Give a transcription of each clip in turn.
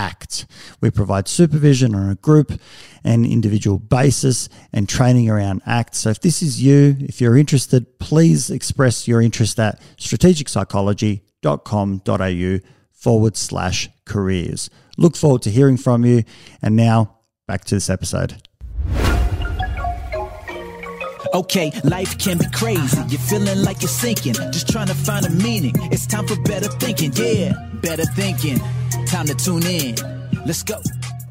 ACT. We provide supervision on a group and individual basis and training around ACT. So if this is you, if you're interested, please express your interest at strategicpsychology.com.au forward slash careers. Look forward to hearing from you. And now back to this episode. Okay, life can be crazy. You're feeling like you're sinking, just trying to find a meaning. It's time for better thinking. Yeah, better thinking. Time to tune in. Let's go.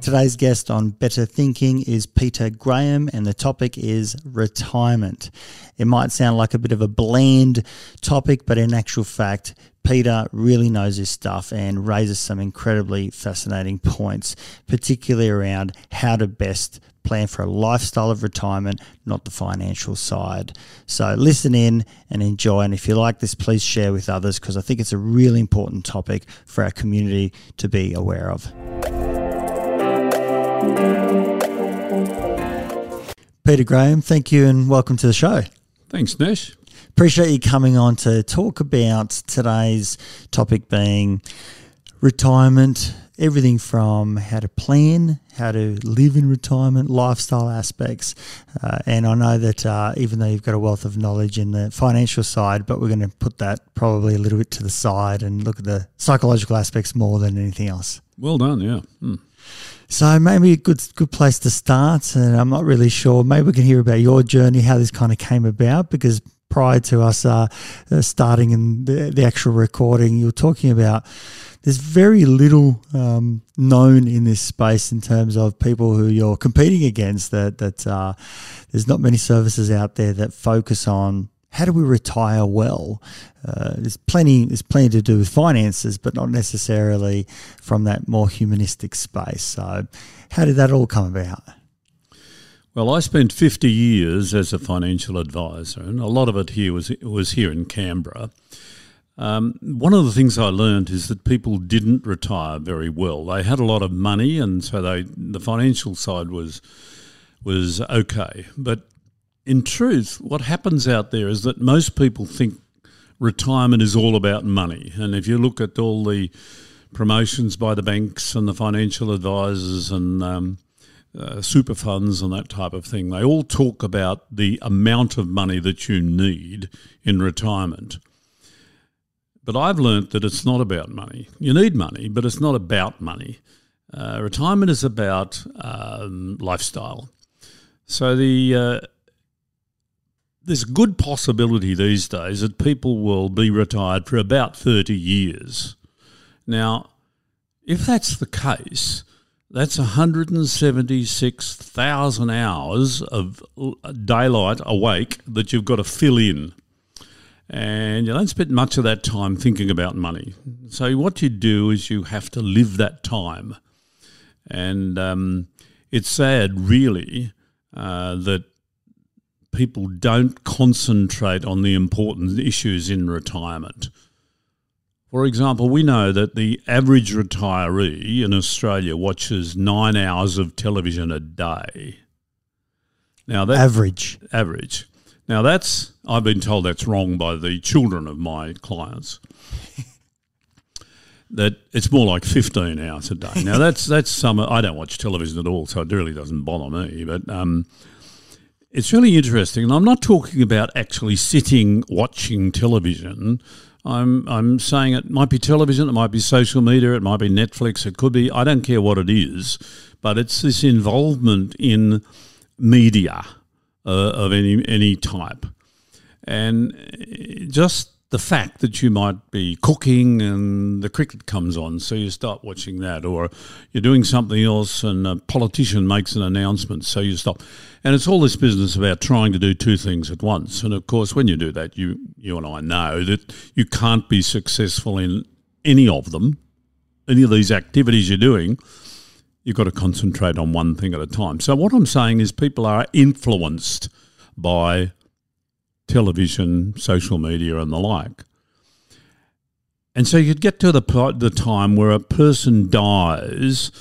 Today's guest on Better Thinking is Peter Graham, and the topic is retirement. It might sound like a bit of a bland topic, but in actual fact, Peter really knows his stuff and raises some incredibly fascinating points, particularly around how to best plan for a lifestyle of retirement, not the financial side. So listen in and enjoy. And if you like this, please share with others because I think it's a really important topic for our community to be aware of. Peter Graham, thank you and welcome to the show. Thanks, Nesh. Appreciate you coming on to talk about today's topic being retirement, everything from how to plan, how to live in retirement, lifestyle aspects. Uh, and I know that uh, even though you've got a wealth of knowledge in the financial side, but we're going to put that probably a little bit to the side and look at the psychological aspects more than anything else. Well done, yeah. Hmm. So maybe a good good place to start, and I'm not really sure. Maybe we can hear about your journey, how this kind of came about, because prior to us uh, uh, starting in the, the, actual recording, you were talking about there's very little um, known in this space in terms of people who you're competing against. That that uh, there's not many services out there that focus on how do we retire well? Uh, there's plenty. There's plenty to do with finances, but not necessarily from that more humanistic space. So, how did that all come about? Well, I spent 50 years as a financial advisor, and a lot of it here was was here in Canberra. Um, one of the things I learned is that people didn't retire very well. They had a lot of money, and so they the financial side was was okay, but in truth, what happens out there is that most people think retirement is all about money. And if you look at all the promotions by the banks and the financial advisors and um, uh, super funds and that type of thing, they all talk about the amount of money that you need in retirement. But I've learnt that it's not about money. You need money, but it's not about money. Uh, retirement is about um, lifestyle. So the uh, there's a good possibility these days that people will be retired for about 30 years. Now, if that's the case, that's 176,000 hours of daylight awake that you've got to fill in. And you don't spend much of that time thinking about money. So, what you do is you have to live that time. And um, it's sad, really, uh, that people don't concentrate on the important issues in retirement. For example, we know that the average retiree in Australia watches nine hours of television a day. Now that average, average. Now that's I've been told that's wrong by the children of my clients. that it's more like fifteen hours a day. Now that's that's some. I don't watch television at all, so it really doesn't bother me. But um, it's really interesting, and I'm not talking about actually sitting watching television. I'm I'm saying it might be television, it might be social media, it might be Netflix, it could be I don't care what it is, but it's this involvement in media uh, of any any type, and uh, just the fact that you might be cooking and the cricket comes on, so you start watching that, or you're doing something else and a politician makes an announcement, so you stop. And it's all this business about trying to do two things at once. And of course, when you do that, you you and I know that you can't be successful in any of them, any of these activities you're doing. You've got to concentrate on one thing at a time. So what I'm saying is, people are influenced by television, social media, and the like. And so you'd get to the, the time where a person dies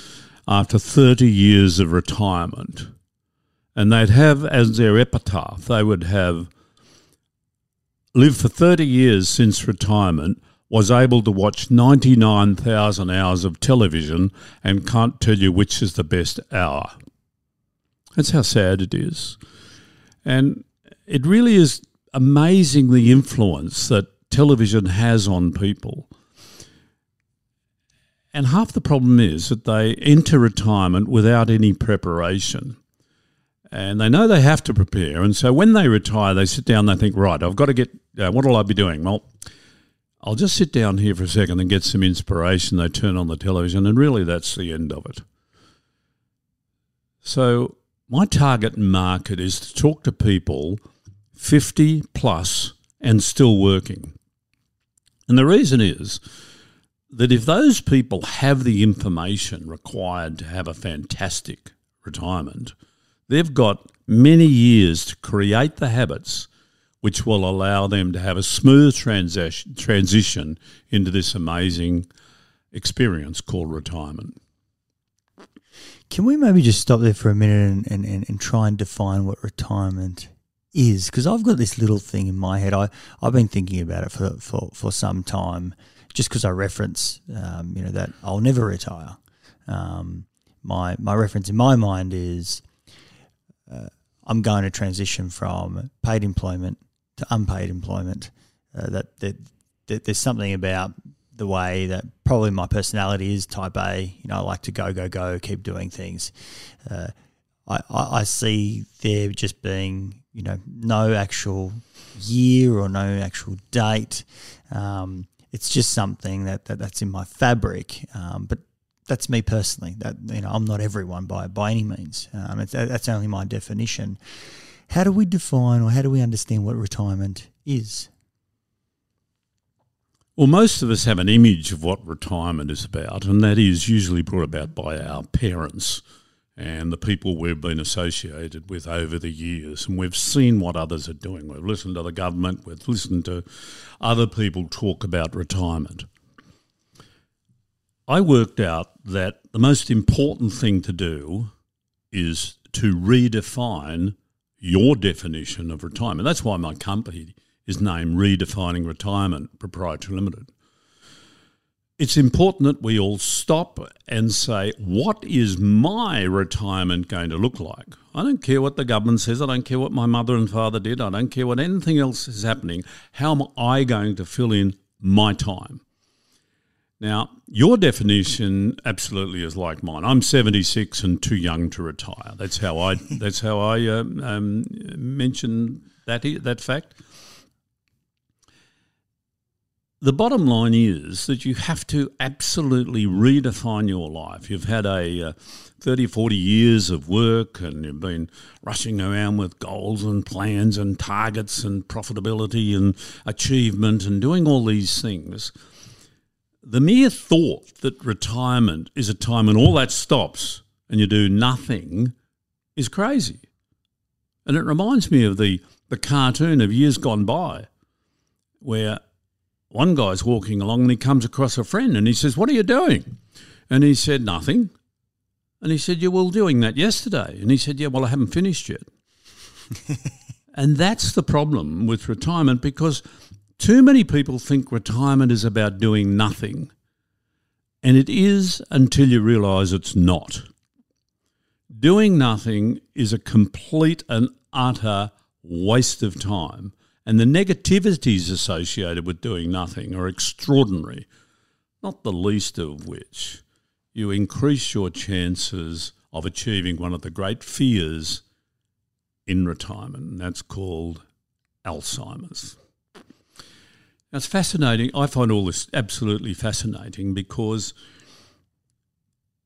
after 30 years of retirement. And they'd have as their epitaph, they would have lived for 30 years since retirement, was able to watch 99,000 hours of television and can't tell you which is the best hour. That's how sad it is. And it really is amazing the influence that television has on people. And half the problem is that they enter retirement without any preparation. And they know they have to prepare. And so when they retire, they sit down, and they think, right, I've got to get, uh, what will I be doing? Well, I'll just sit down here for a second and get some inspiration. They turn on the television, and really that's the end of it. So, my target market is to talk to people 50 plus and still working. And the reason is that if those people have the information required to have a fantastic retirement, they've got many years to create the habits which will allow them to have a smooth transition, transition into this amazing experience called retirement. Can we maybe just stop there for a minute and, and, and try and define what retirement is? Because I've got this little thing in my head. I, I've been thinking about it for, for, for some time just because I reference, um, you know, that I'll never retire. Um, my, my reference in my mind is uh, I'm going to transition from paid employment to unpaid employment. Uh, that, that, that there's something about the way that probably my personality is type A. You know, I like to go, go, go, keep doing things. Uh, I, I, see there just being, you know, no actual year or no actual date. Um, it's just something that, that that's in my fabric. Um, but that's me personally. That you know, I'm not everyone by by any means. Um, that's only my definition. How do we define or how do we understand what retirement is? Well, most of us have an image of what retirement is about, and that is usually brought about by our parents and the people we've been associated with over the years. And we've seen what others are doing. We've listened to the government, we've listened to other people talk about retirement. I worked out that the most important thing to do is to redefine your definition of retirement. That's why my company is named Redefining Retirement Proprietary Limited. It's important that we all stop and say, what is my retirement going to look like? I don't care what the government says. I don't care what my mother and father did. I don't care what anything else is happening. How am I going to fill in my time? Now, your definition absolutely is like mine. I'm 76 and too young to retire. That's how I. that's how I uh, um, mention that that fact. The bottom line is that you have to absolutely redefine your life. You've had a uh, 30, 40 years of work and you've been rushing around with goals and plans and targets and profitability and achievement and doing all these things the mere thought that retirement is a time when all that stops and you do nothing is crazy. And it reminds me of the, the cartoon of years gone by where one guy's walking along and he comes across a friend and he says, What are you doing? And he said, Nothing. And he said, You were doing that yesterday. And he said, Yeah, well, I haven't finished yet. and that's the problem with retirement because too many people think retirement is about doing nothing, and it is until you realise it's not. Doing nothing is a complete and utter waste of time, and the negativities associated with doing nothing are extraordinary, not the least of which you increase your chances of achieving one of the great fears in retirement, and that's called Alzheimer's. Now, it's fascinating. I find all this absolutely fascinating because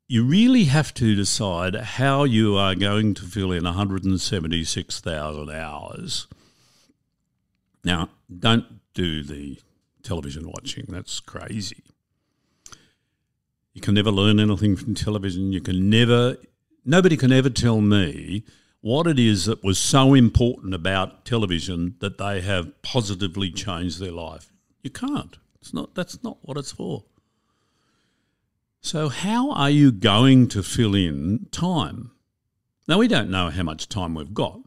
you really have to decide how you are going to fill in 176,000 hours. Now, don't do the television watching, that's crazy. You can never learn anything from television. You can never, nobody can ever tell me what it is that was so important about television that they have positively changed their life. You can't. It's not. That's not what it's for. So, how are you going to fill in time? Now, we don't know how much time we've got.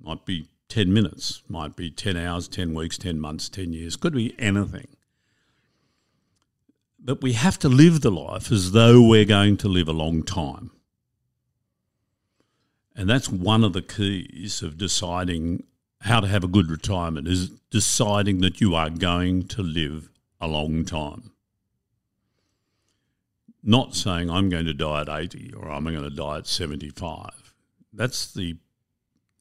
Might be 10 minutes, might be 10 hours, 10 weeks, 10 months, 10 years, could be anything. But we have to live the life as though we're going to live a long time. And that's one of the keys of deciding how to have a good retirement is deciding that you are going to live a long time. Not saying I'm going to die at 80 or I'm going to die at 75. That's the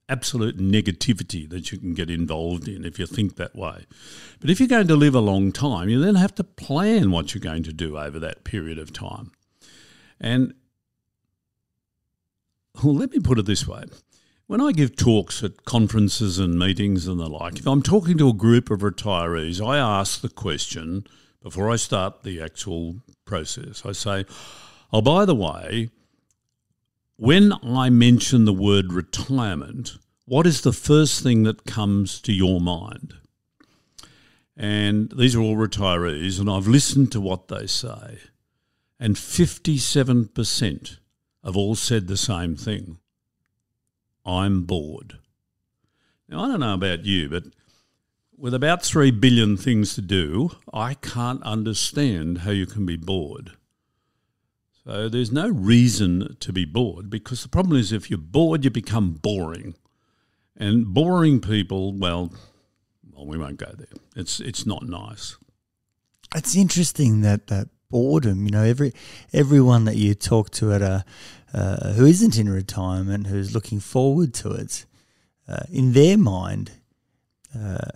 absolute negativity that you can get involved in if you think that way. But if you're going to live a long time, you then have to plan what you're going to do over that period of time. And well, let me put it this way. When I give talks at conferences and meetings and the like, if I'm talking to a group of retirees, I ask the question before I start the actual process. I say, Oh, by the way, when I mention the word retirement, what is the first thing that comes to your mind? And these are all retirees, and I've listened to what they say, and 57% have all said the same thing I'm bored. Now, I don't know about you, but with about 3 billion things to do, I can't understand how you can be bored. So there's no reason to be bored because the problem is if you're bored, you become boring. And boring people, well, well, we won't go there. It's it's not nice. It's interesting that that boredom. You know, every everyone that you talk to at a uh, who isn't in retirement, who's looking forward to it, uh, in their mind, uh,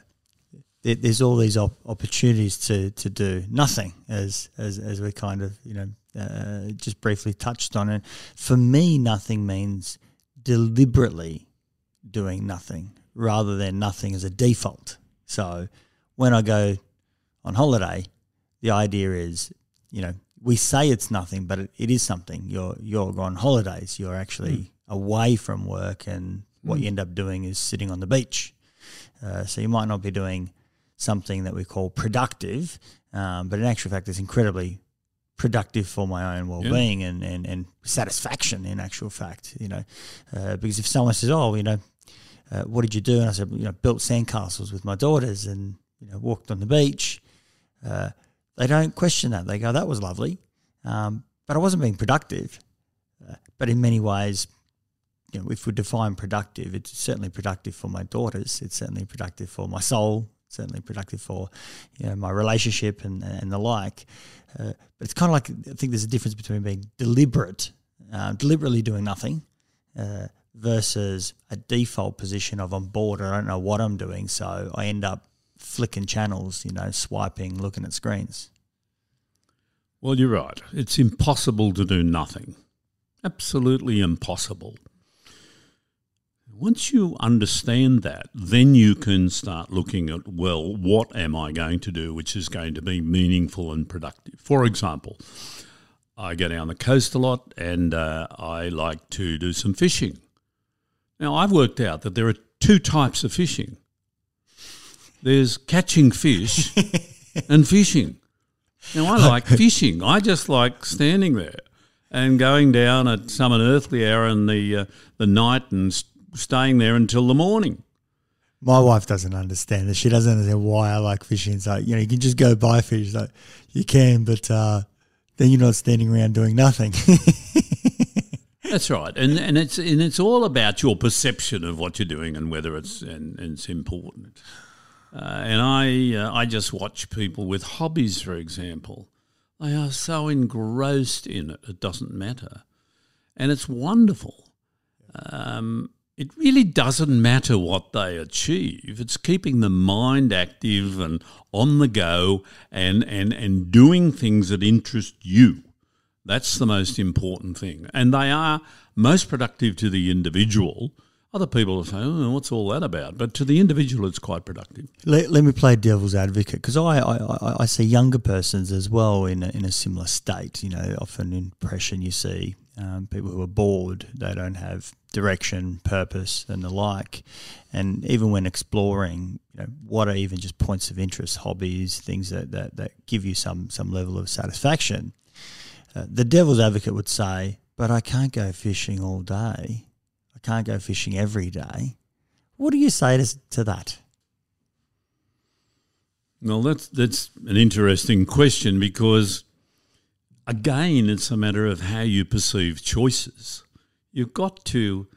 there's all these op- opportunities to, to do nothing, as, as as we kind of you know uh, just briefly touched on it. For me, nothing means deliberately doing nothing rather than nothing as a default. So when I go on holiday, the idea is you know, we say it's nothing, but it, it is something. You're you're on holidays. You're actually mm. away from work, and what mm. you end up doing is sitting on the beach. Uh, so you might not be doing something that we call productive, um, but in actual fact, it's incredibly productive for my own well-being yeah. and, and, and satisfaction. In actual fact, you know, uh, because if someone says, "Oh, you know, uh, what did you do?" and I said, "You know, built sandcastles with my daughters and you know walked on the beach." Uh, they don't question that. They go, that was lovely, um, but I wasn't being productive. Uh, but in many ways, you know, if we define productive, it's certainly productive for my daughters. It's certainly productive for my soul. Certainly productive for you know my relationship and and the like. Uh, but it's kind of like I think there's a difference between being deliberate, uh, deliberately doing nothing, uh, versus a default position of I'm bored. I don't know what I'm doing, so I end up flicking channels, you know, swiping, looking at screens. Well, you're right. It's impossible to do nothing. Absolutely impossible. Once you understand that, then you can start looking at, well, what am I going to do which is going to be meaningful and productive? For example, I go down the coast a lot and uh, I like to do some fishing. Now, I've worked out that there are two types of fishing there's catching fish and fishing. Now, I like fishing. I just like standing there and going down at some unearthly hour in the uh, the night and staying there until the morning. My wife doesn't understand it. She doesn't understand why I like fishing. It's like, you know, you can just go buy fish. Like, you can, but uh, then you're not standing around doing nothing. That's right, and and it's and it's all about your perception of what you're doing and whether it's and, and it's important. Uh, and I, uh, I just watch people with hobbies, for example. They are so engrossed in it, it doesn't matter. And it's wonderful. Um, it really doesn't matter what they achieve. It's keeping the mind active and on the go and, and, and doing things that interest you. That's the most important thing. And they are most productive to the individual other people will say, oh, what's all that about? But to the individual, it's quite productive. Let, let me play devil's advocate because I, I, I see younger persons as well in a, in a similar state. You know, often in depression, you see um, people who are bored, they don't have direction, purpose, and the like. And even when exploring, you know, what are even just points of interest, hobbies, things that, that, that give you some some level of satisfaction, uh, the devil's advocate would say, "But I can't go fishing all day. I can't go fishing every day." What do you say to, to that? Well, that's that's an interesting question because again, it's a matter of how you perceive choices. You've got to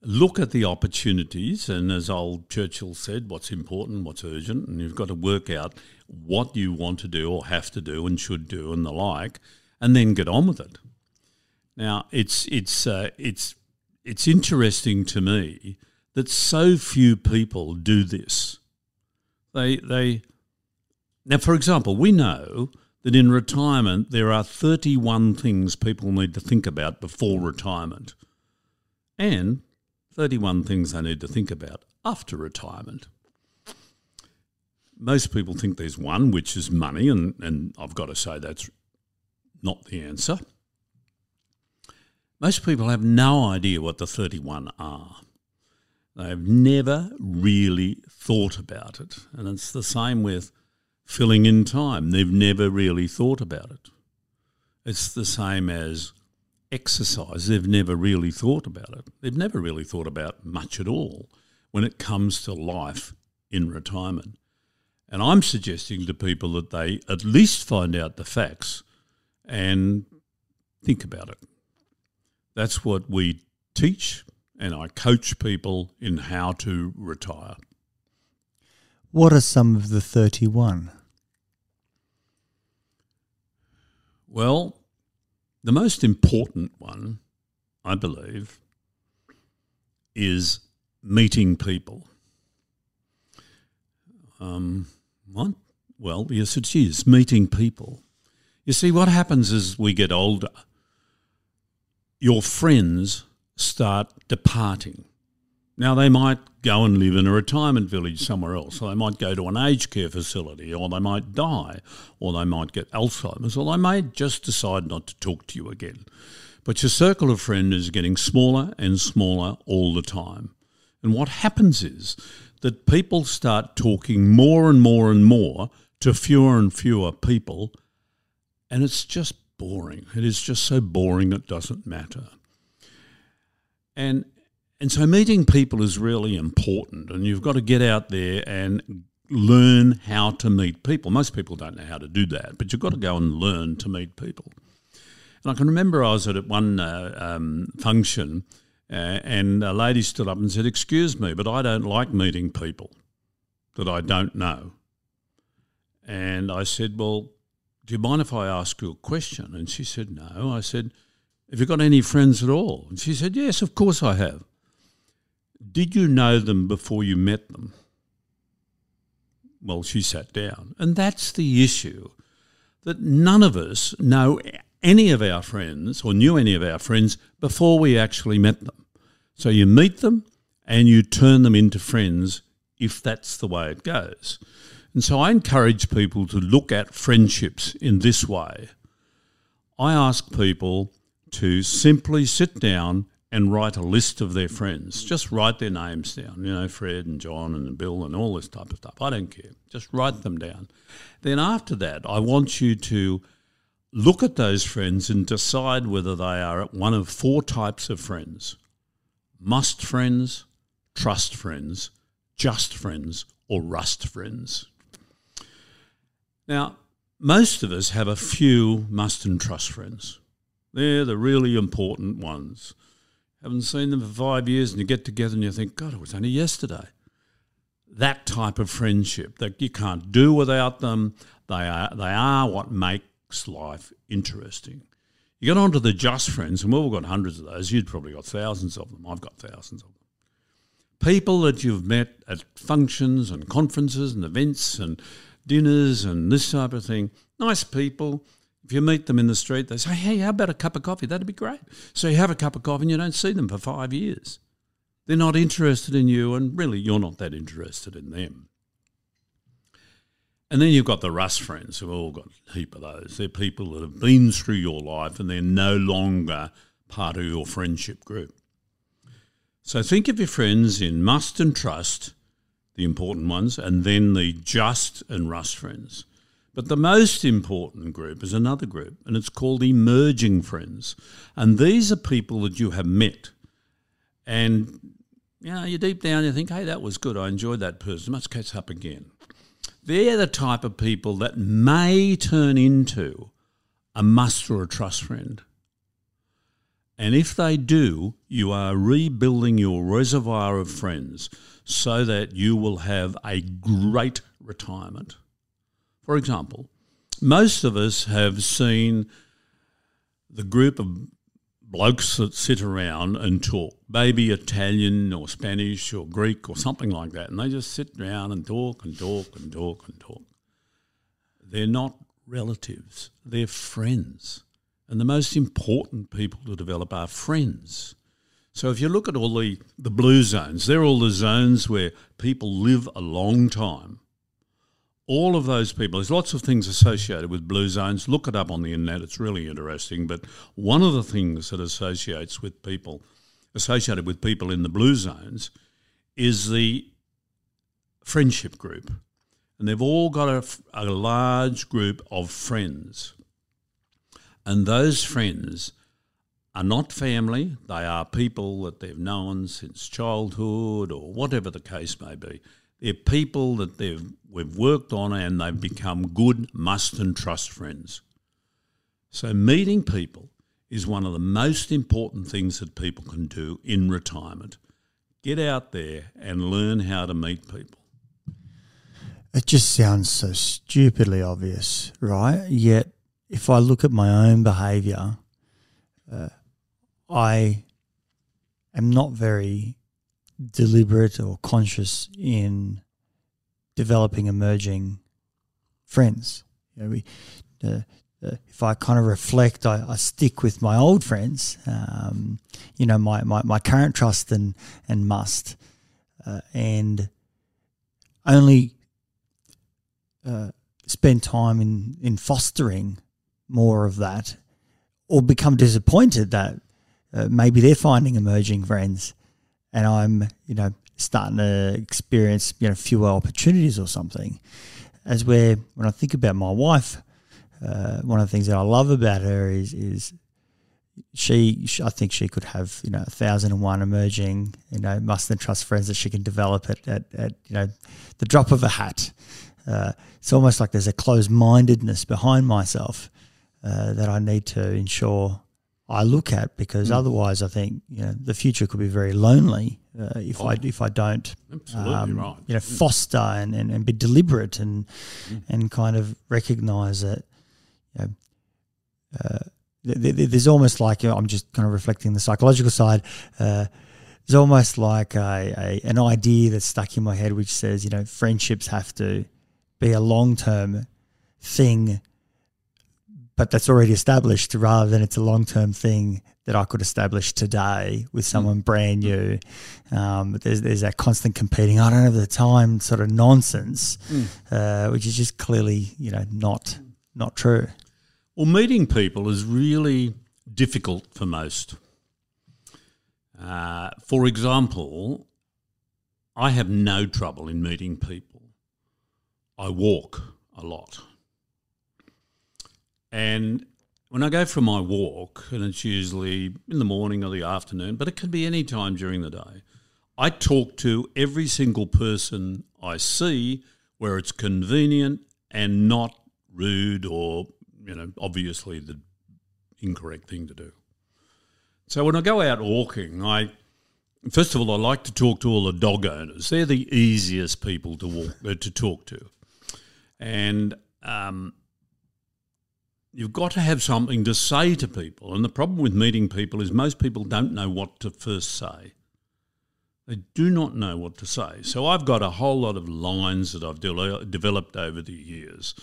look at the opportunities, and as old Churchill said, what's important, what's urgent, and you've got to work out what you want to do or have to do and should do and the like, and then get on with it. Now, it's it's uh, it's it's interesting to me that so few people do this. They they now, for example, we know that in retirement there are 31 things people need to think about before retirement and 31 things they need to think about after retirement. Most people think there's one, which is money, and, and I've got to say that's not the answer. Most people have no idea what the 31 are. They've never really thought about it. And it's the same with filling in time. They've never really thought about it. It's the same as exercise. They've never really thought about it. They've never really thought about much at all when it comes to life in retirement. And I'm suggesting to people that they at least find out the facts and think about it. That's what we teach, and I coach people in how to retire. What are some of the 31? Well, the most important one, I believe, is meeting people. Um, what? Well, yes, it is meeting people. You see, what happens as we get older, your friends start departing. Now, they might go and live in a retirement village somewhere else, or they might go to an aged care facility, or they might die, or they might get Alzheimer's, or they may just decide not to talk to you again. But your circle of friends is getting smaller and smaller all the time. And what happens is that people start talking more and more and more to fewer and fewer people, and it's just boring. It is just so boring it doesn't matter. And and so meeting people is really important, and you've got to get out there and learn how to meet people. Most people don't know how to do that, but you've got to go and learn to meet people. And I can remember I was at one uh, um, function, uh, and a lady stood up and said, "Excuse me, but I don't like meeting people that I don't know." And I said, "Well, do you mind if I ask you a question?" And she said, "No." I said, "Have you got any friends at all?" And she said, "Yes, of course I have." Did you know them before you met them? Well, she sat down. And that's the issue that none of us know any of our friends or knew any of our friends before we actually met them. So you meet them and you turn them into friends if that's the way it goes. And so I encourage people to look at friendships in this way. I ask people to simply sit down and write a list of their friends. Just write their names down, you know, Fred and John and Bill and all this type of stuff. I don't care. Just write them down. Then after that, I want you to look at those friends and decide whether they are one of four types of friends must friends, trust friends, just friends, or rust friends. Now, most of us have a few must and trust friends. They're the really important ones haven't seen them for five years, and you get together and you think, God, it was only yesterday. That type of friendship that you can't do without them. They are they are what makes life interesting. You get on to the just friends, and we've all got hundreds of those. You've probably got thousands of them. I've got thousands of them. People that you've met at functions and conferences and events and dinners and this type of thing. Nice people if you meet them in the street, they say, hey, how about a cup of coffee? That'd be great. So you have a cup of coffee and you don't see them for five years. They're not interested in you, and really, you're not that interested in them. And then you've got the rust friends, who've all got a heap of those. They're people that have been through your life and they're no longer part of your friendship group. So think of your friends in must and trust, the important ones, and then the just and rust friends. But the most important group is another group, and it's called emerging friends. And these are people that you have met. And you know, you deep down you think, hey, that was good. I enjoyed that person. Let's catch up again. They're the type of people that may turn into a must or a trust friend. And if they do, you are rebuilding your reservoir of friends so that you will have a great retirement. For example, most of us have seen the group of blokes that sit around and talk, maybe Italian or Spanish or Greek or something like that, and they just sit around and talk and talk and talk and talk. They're not relatives, they're friends. And the most important people to develop are friends. So if you look at all the, the blue zones, they're all the zones where people live a long time. All of those people, there's lots of things associated with blue zones. Look it up on the internet, it's really interesting. But one of the things that associates with people, associated with people in the blue zones, is the friendship group. And they've all got a, a large group of friends. And those friends are not family, they are people that they've known since childhood or whatever the case may be. They're people that they've we've worked on and they've become good must and trust friends. So meeting people is one of the most important things that people can do in retirement. Get out there and learn how to meet people. It just sounds so stupidly obvious, right? Yet if I look at my own behavior, uh, I am not very deliberate or conscious in developing emerging friends. You know, we, uh, uh, if I kind of reflect, I, I stick with my old friends, um, you know, my, my, my, current trust and, and must, uh, and only uh, spend time in, in fostering more of that or become disappointed that uh, maybe they're finding emerging friends and I'm, you know, starting to experience, you know, fewer opportunities or something. As where, when I think about my wife, uh, one of the things that I love about her is, is she, I think she could have, you know, a thousand and one emerging, you know, must and trust friends that she can develop at, at, at you know, the drop of a hat. Uh, it's almost like there's a closed mindedness behind myself uh, that I need to ensure I look at because mm. otherwise I think you know the future could be very lonely uh, if oh. I if I don't um, right. you know foster and, and, and be deliberate and mm. and kind of recognize that you know, uh, th- th- there's almost like you know, I'm just kind of reflecting the psychological side. Uh, it's almost like a, a, an idea that's stuck in my head, which says you know friendships have to be a long term thing but that's already established rather than it's a long term thing that I could establish today with someone mm. brand new. Um, there's there's that constant competing. I don't have the time, sort of nonsense, mm. uh, which is just clearly you know not not true. Well, meeting people is really difficult for most. Uh, for example, I have no trouble in meeting people. I walk a lot. And when I go for my walk, and it's usually in the morning or the afternoon, but it can be any time during the day, I talk to every single person I see where it's convenient and not rude or, you know, obviously the incorrect thing to do. So when I go out walking, I first of all I like to talk to all the dog owners. They're the easiest people to walk uh, to talk to, and um, you've got to have something to say to people. And the problem with meeting people is most people don't know what to first say. They do not know what to say. So I've got a whole lot of lines that I've de- developed over the years.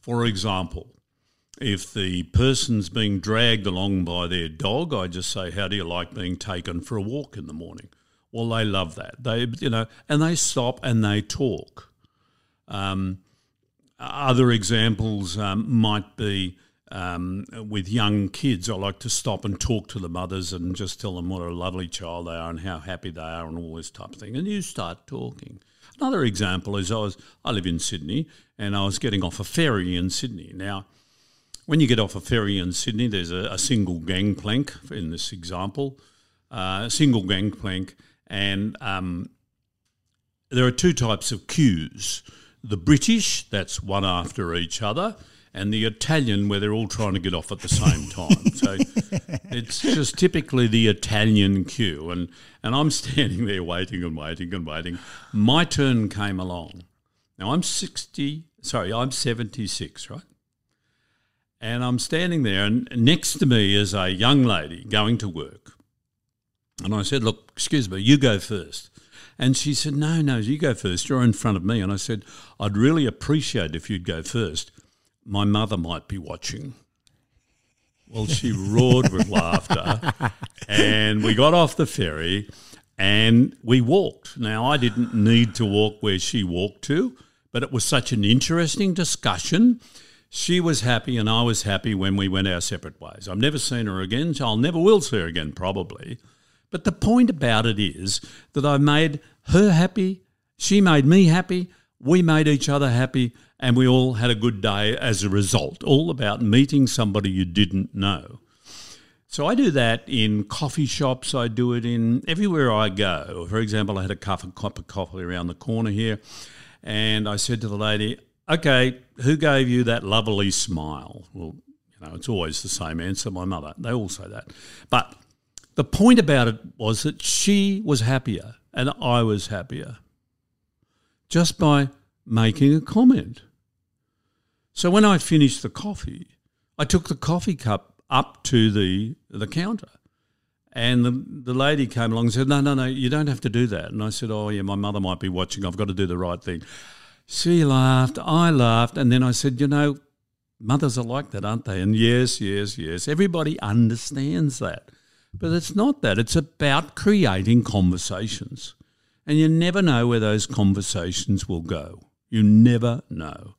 For example, if the person's being dragged along by their dog, I just say, "How do you like being taken for a walk in the morning?" Well, they love that. They, you know, and they stop and they talk. Um, other examples um, might be um, with young kids, I like to stop and talk to the mothers and just tell them what a lovely child they are and how happy they are and all this type of thing. And you start talking. Another example is I was I live in Sydney and I was getting off a ferry in Sydney. Now, when you get off a ferry in Sydney, there's a, a single gangplank in this example, uh, a single gangplank, and um, there are two types of queues. The British, that's one after each other, and the Italian, where they're all trying to get off at the same time. so it's just typically the Italian queue. And, and I'm standing there waiting and waiting and waiting. My turn came along. Now I'm 60, sorry, I'm 76, right? And I'm standing there, and next to me is a young lady going to work. And I said, Look, excuse me, you go first. And she said, No, no, you go first. You're in front of me. And I said, I'd really appreciate if you'd go first. My mother might be watching. Well, she roared with laughter. And we got off the ferry and we walked. Now, I didn't need to walk where she walked to, but it was such an interesting discussion she was happy and I was happy when we went our separate ways. I've never seen her again. So I'll never will see her again, probably. But the point about it is that I made her happy, she made me happy, we made each other happy, and we all had a good day as a result. All about meeting somebody you didn't know. So I do that in coffee shops. I do it in everywhere I go. For example, I had a cup of, coffee around the corner here, and I said to the lady, okay, who gave you that lovely smile? Well, you know, it's always the same answer. My mother. They all say that. But the point about it was that she was happier and I was happier just by making a comment. So when I finished the coffee, I took the coffee cup up to the the counter. And the, the lady came along and said, No, no, no, you don't have to do that. And I said, Oh, yeah, my mother might be watching. I've got to do the right thing. She laughed, I laughed, and then I said, You know, mothers are like that, aren't they? And yes, yes, yes. Everybody understands that. But it's not that. It's about creating conversations. And you never know where those conversations will go. You never know.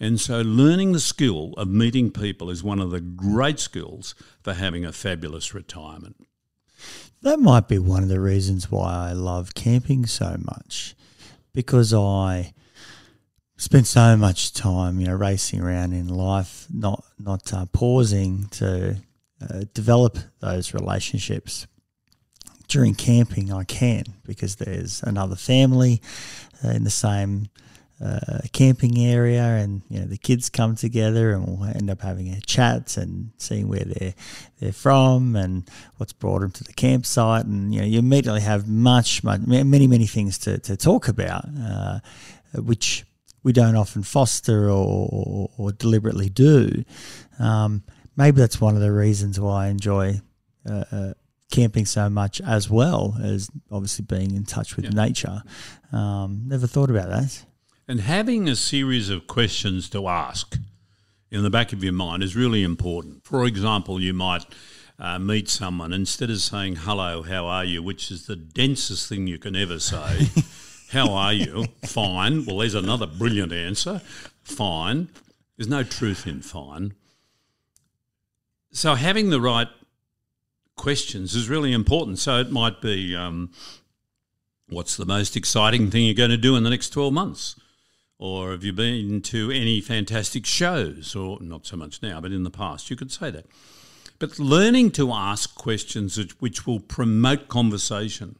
And so, learning the skill of meeting people is one of the great skills for having a fabulous retirement. That might be one of the reasons why I love camping so much because I spent so much time, you know, racing around in life, not not uh, pausing to uh, develop those relationships. During camping, I can because there's another family uh, in the same uh, camping area, and you know the kids come together, and we'll end up having a chat and seeing where they're they're from and what's brought them to the campsite, and you know you immediately have much, much many many things to to talk about, uh, which we don't often foster or, or, or deliberately do. Um, maybe that's one of the reasons why I enjoy uh, uh, camping so much, as well as obviously being in touch with yeah. nature. Um, never thought about that. And having a series of questions to ask in the back of your mind is really important. For example, you might. Uh, meet someone instead of saying hello, how are you, which is the densest thing you can ever say. How are you? fine. Well, there's another brilliant answer. Fine. There's no truth in fine. So having the right questions is really important. So it might be um, what's the most exciting thing you're going to do in the next 12 months? Or have you been to any fantastic shows? Or not so much now, but in the past, you could say that. But learning to ask questions which will promote conversation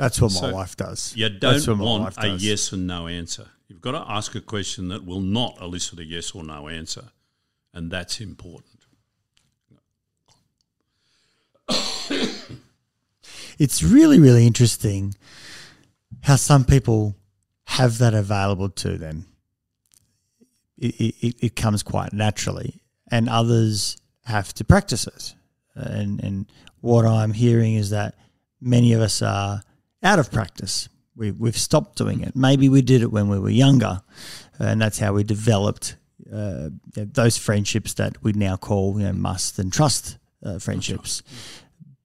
that's what so my wife does. You don't want a yes and no answer. You've got to ask a question that will not elicit a yes or no answer, and that's important. it's really, really interesting how some people have that available to them. It, it, it comes quite naturally, and others have to practice it. And, and what I'm hearing is that many of us are out of practice. We, we've stopped doing it. Maybe we did it when we were younger, and that's how we developed uh, those friendships that we now call you know, must and trust uh, friendships.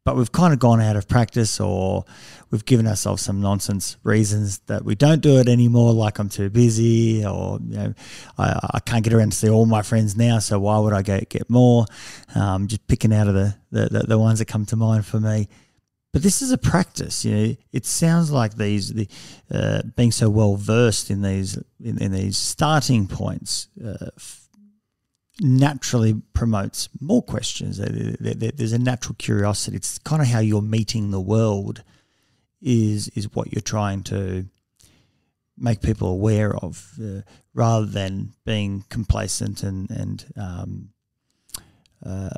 But we've kind of gone out of practice or we've given ourselves some nonsense reasons that we don't do it anymore, like I'm too busy or you know I, I can't get around to see all my friends now, so why would I go get more? Um, just picking out of the, the, the, the ones that come to mind for me. But this is a practice, you know. It sounds like these, the, uh, being so well versed in these in, in these starting points, uh, naturally promotes more questions. There's a natural curiosity. It's kind of how you're meeting the world. Is is what you're trying to make people aware of, uh, rather than being complacent and and um, uh,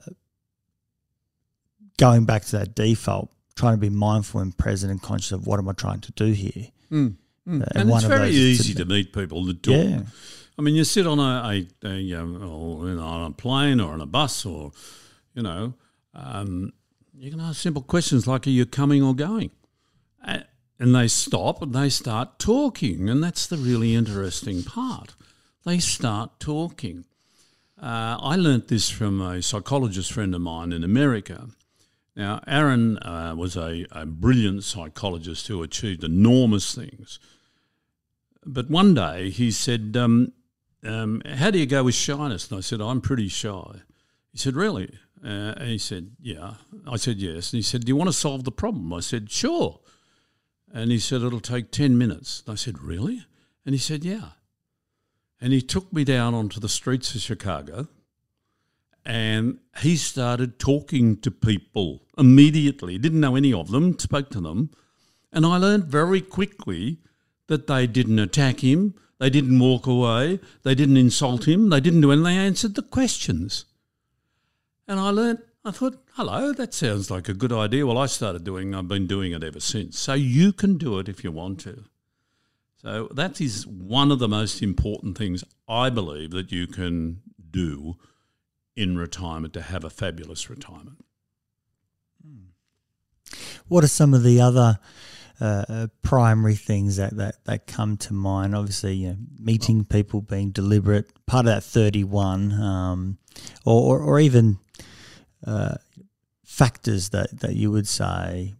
going back to that default. Trying to be mindful and present and conscious of what am I trying to do here. Mm, mm. Uh, and, and it's very easy to, meet people that talk. Yeah I mean, you sit on a, a, a you know, on a plane or on a bus or, you know, um, you can ask simple questions like, are you coming or going? And they stop and they start talking. And that's the really interesting part. They start talking. Uh, I learnt this from a psychologist friend of mine in America. Now, Aaron uh, was a, a brilliant psychologist who achieved enormous things. But one day he said, um, um, how do you go with shyness? And I said, I'm pretty shy. He said, really? Uh, and he said, yeah. I said, yes. And he said, do you want to solve the problem? I said, sure. And he said, it'll take 10 minutes. And I said, really? And he said, yeah. And he took me down onto the streets of Chicago and he started talking to people immediately. Didn't know any of them, spoke to them. And I learned very quickly that they didn't attack him, they didn't walk away. They didn't insult him. They didn't do anything. They answered the questions. And I learnt, I thought, hello, that sounds like a good idea. Well, I started doing, I've been doing it ever since. So you can do it if you want to. So that is one of the most important things I believe that you can do in retirement to have a fabulous retirement. Hmm. What are some of the other uh, uh, primary things that, that, that come to mind. Obviously, you know, meeting people, being deliberate, part of that 31, um, or, or, or, even uh, factors that, that you would say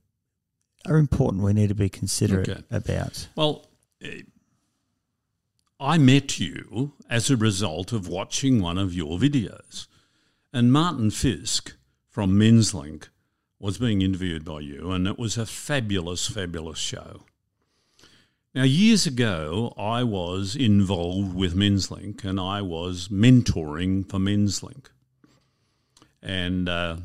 are important we need to be considerate okay. about. Well, eh, I met you as a result of watching one of your videos. And Martin Fisk from Menslink was being interviewed by you, and it was a fabulous, fabulous show. Now, years ago, I was involved with Menslink and I was mentoring for Menslink. And uh,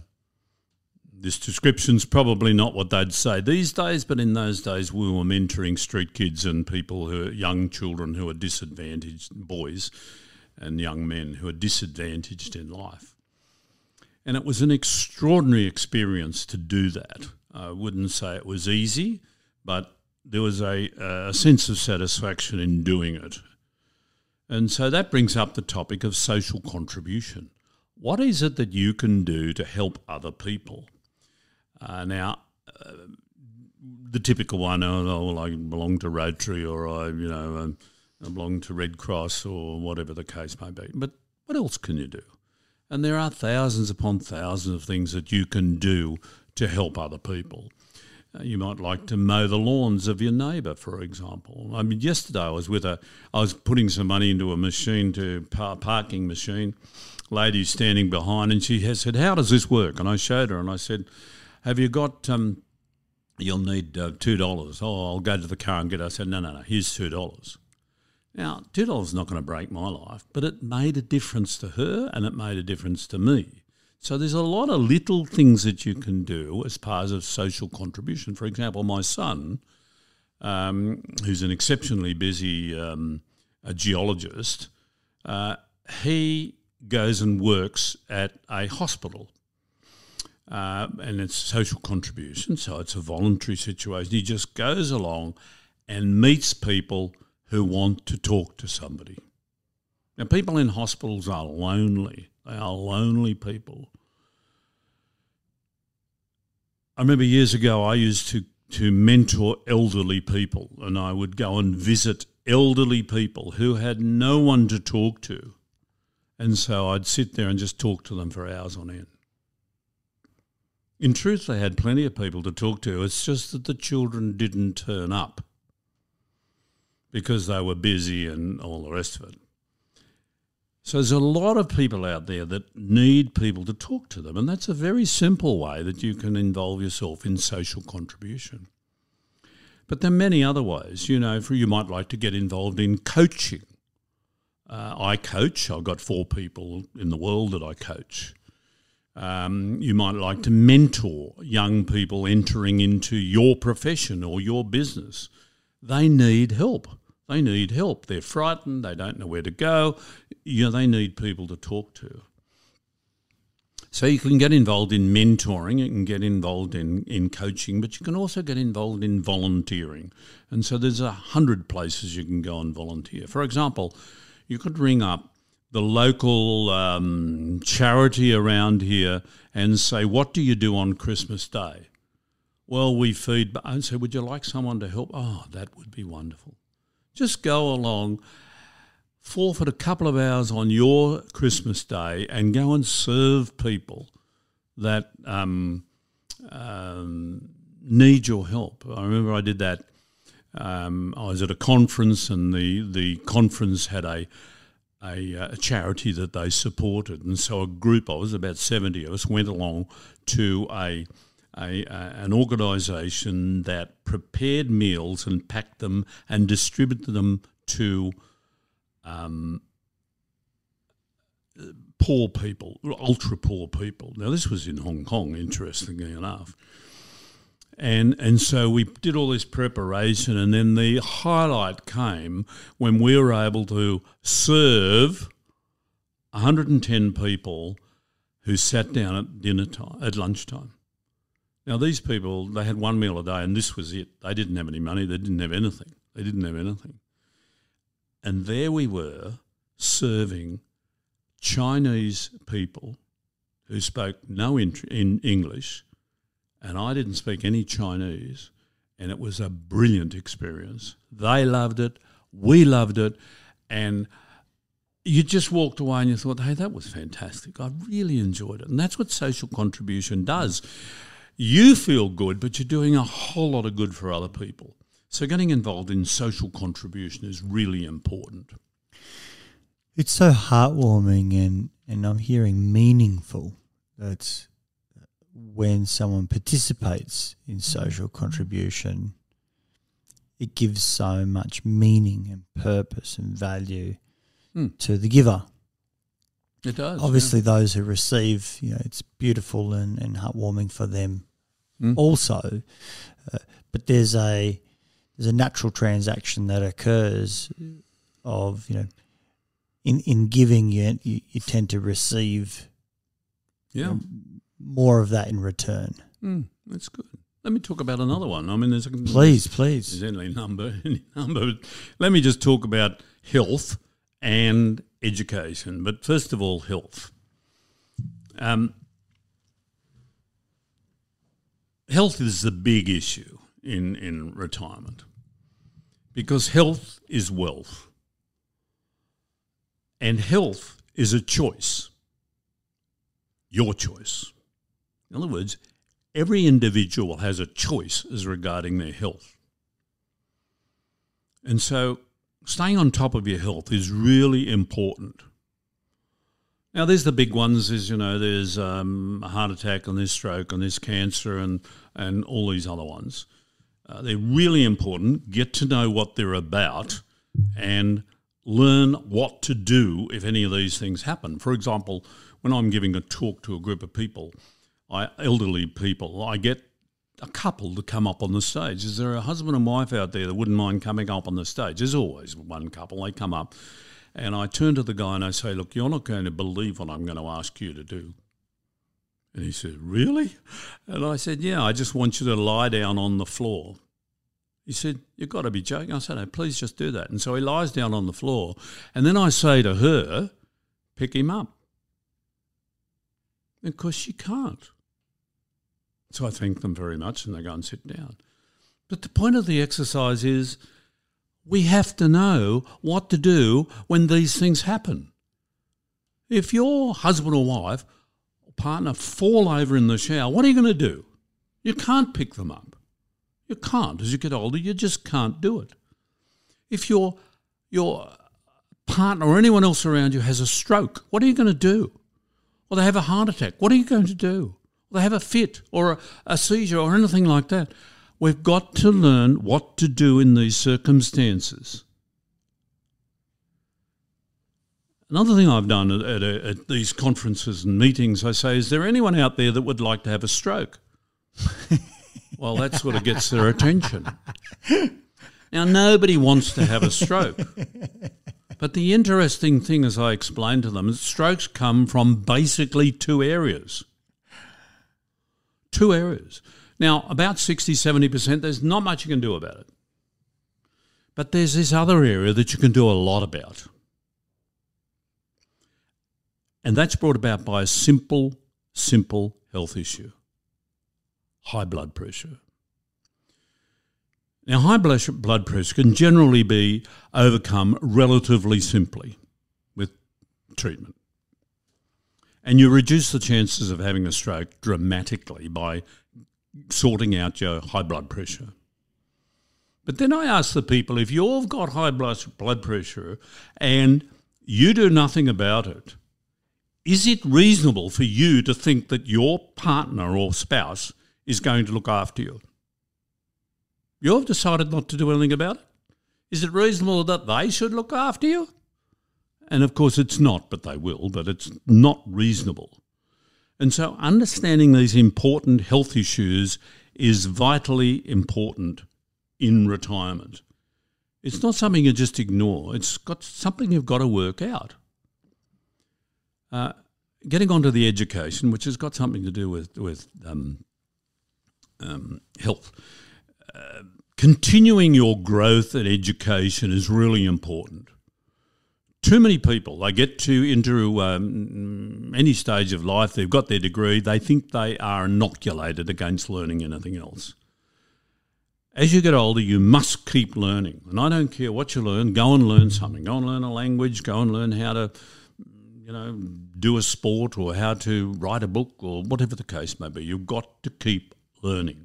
this description's probably not what they'd say these days, but in those days, we were mentoring street kids and people who are young children who are disadvantaged, boys and young men who are disadvantaged in life. And it was an extraordinary experience to do that. I wouldn't say it was easy, but there was a, a sense of satisfaction in doing it. And so that brings up the topic of social contribution. What is it that you can do to help other people? Uh, now, uh, the typical one, oh, oh, well, I belong to Rotary or I, you know, um, I belong to Red Cross or whatever the case may be. But what else can you do? And there are thousands upon thousands of things that you can do to help other people. Uh, you might like to mow the lawns of your neighbour, for example. I mean, yesterday I was with a, I was putting some money into a machine to par- parking machine. Lady standing behind, and she has said, "How does this work?" And I showed her, and I said, "Have you got? Um, you'll need uh, two dollars. Oh, I'll go to the car and get." It. I said, "No, no, no. Here's two dollars." Now, $2 is not going to break my life, but it made a difference to her and it made a difference to me. So there's a lot of little things that you can do as part of social contribution. For example, my son, um, who's an exceptionally busy um, geologist, uh, he goes and works at a hospital. Uh, and it's social contribution, so it's a voluntary situation. He just goes along and meets people who want to talk to somebody. Now, people in hospitals are lonely. They are lonely people. I remember years ago I used to, to mentor elderly people, and I would go and visit elderly people who had no one to talk to. And so I'd sit there and just talk to them for hours on end. In truth, they had plenty of people to talk to. It's just that the children didn't turn up because they were busy and all the rest of it. So there's a lot of people out there that need people to talk to them, and that's a very simple way that you can involve yourself in social contribution. But there are many other ways. You know, for you might like to get involved in coaching. Uh, I coach. I've got four people in the world that I coach. Um, you might like to mentor young people entering into your profession or your business. They need help. They need help. They're frightened. They don't know where to go. You know, they need people to talk to. So you can get involved in mentoring, you can get involved in, in coaching, but you can also get involved in volunteering. And so there's a hundred places you can go and volunteer. For example, you could ring up the local um, charity around here and say, What do you do on Christmas Day? Well, we feed. And say, Would you like someone to help? Oh, that would be wonderful. Just go along, forfeit a couple of hours on your Christmas Day and go and serve people that um, um, need your help. I remember I did that. Um, I was at a conference, and the, the conference had a a, uh, a, charity that they supported. And so a group, I was about 70 of us, went along to a, a, an organisation that prepared meals and packed them and distributed them to um, poor people, ultra poor people. Now, this was in Hong Kong, interestingly enough. And, and so we did all this preparation, and then the highlight came when we were able to serve 110 people who sat down at dinner time, at lunchtime. Now, these people, they had one meal a day, and this was it. They didn't have any money, they didn't have anything. They didn't have anything. And there we were serving Chinese people who spoke no in, English and I didn't speak any Chinese, and it was a brilliant experience. They loved it, we loved it, and you just walked away and you thought, hey, that was fantastic. I really enjoyed it. And that's what social contribution does. You feel good, but you're doing a whole lot of good for other people. So getting involved in social contribution is really important. It's so heartwarming and, and I'm hearing meaningful. That's when someone participates in social contribution, it gives so much meaning and purpose and value mm. to the giver. It does. Obviously, yeah. those who receive, you know, it's beautiful and, and heartwarming for them mm. also. Uh, but there's a there's a natural transaction that occurs of you know in in giving you you, you tend to receive yeah. You know, more of that in return. Mm, that's good. Let me talk about another one. I mean, there's a, please, please. There's any number, any number. Let me just talk about health and education. But first of all, health. Um, health is the big issue in, in retirement because health is wealth. And health is a choice, your choice. In other words, every individual has a choice as regarding their health. And so staying on top of your health is really important. Now, there's the big ones. Is you know, there's um, a heart attack and there's stroke and there's cancer and and all these other ones. Uh, they're really important. Get to know what they're about and learn what to do if any of these things happen. For example, when I'm giving a talk to a group of people, I, elderly people, I get a couple to come up on the stage. Is there a husband and wife out there that wouldn't mind coming up on the stage? There's always one couple. They come up, and I turn to the guy and I say, "Look, you're not going to believe what I'm going to ask you to do." And he said, "Really?" And I said, "Yeah. I just want you to lie down on the floor." He said, You've got to be joking. I said, No, please just do that. And so he lies down on the floor. And then I say to her, Pick him up. Because she can't. So I thank them very much and they go and sit down. But the point of the exercise is we have to know what to do when these things happen. If your husband or wife or partner fall over in the shower, what are you going to do? You can't pick them up. You can't. As you get older, you just can't do it. If your your partner or anyone else around you has a stroke, what are you going to do? Or they have a heart attack, what are you going to do? They have a fit or a, a seizure or anything like that. We've got to learn what to do in these circumstances. Another thing I've done at, at, at, these conferences and meetings, I say, is there anyone out there that would like to have a stroke? well, that sort of gets their attention. Now, nobody wants to have a stroke. But the interesting thing, as I explained to them, is strokes come from basically two areas. Two errors. Now, about 60, 70%, there's not much you can do about it. But there's this other area that you can do a lot about. And that's brought about by a simple, simple health issue high blood pressure. Now, high blood pressure can generally be overcome relatively simply with treatment. And you reduce the chances of having a stroke dramatically by sorting out your high blood pressure. But then I ask the people if you've got high blood pressure and you do nothing about it, is it reasonable for you to think that your partner or spouse is going to look after you? You've decided not to do anything about it. Is it reasonable that they should look after you? And of course, it's not, but they will, but it's not reasonable. And so, understanding these important health issues is vitally important in retirement. It's not something you just ignore, it's got something you've got to work out. Uh, getting on to the education, which has got something to do with with um, um, health. Uh, continuing your growth and education is really important. Too many people, they get to into um, any stage of life, they've got their degree, they think they are inoculated against learning anything else. As you get older, you must keep learning. And I don't care what you learn, go and learn something. Go and learn a language, go and learn how to you know, do a sport or how to write a book or whatever the case may be. You've got to keep learning.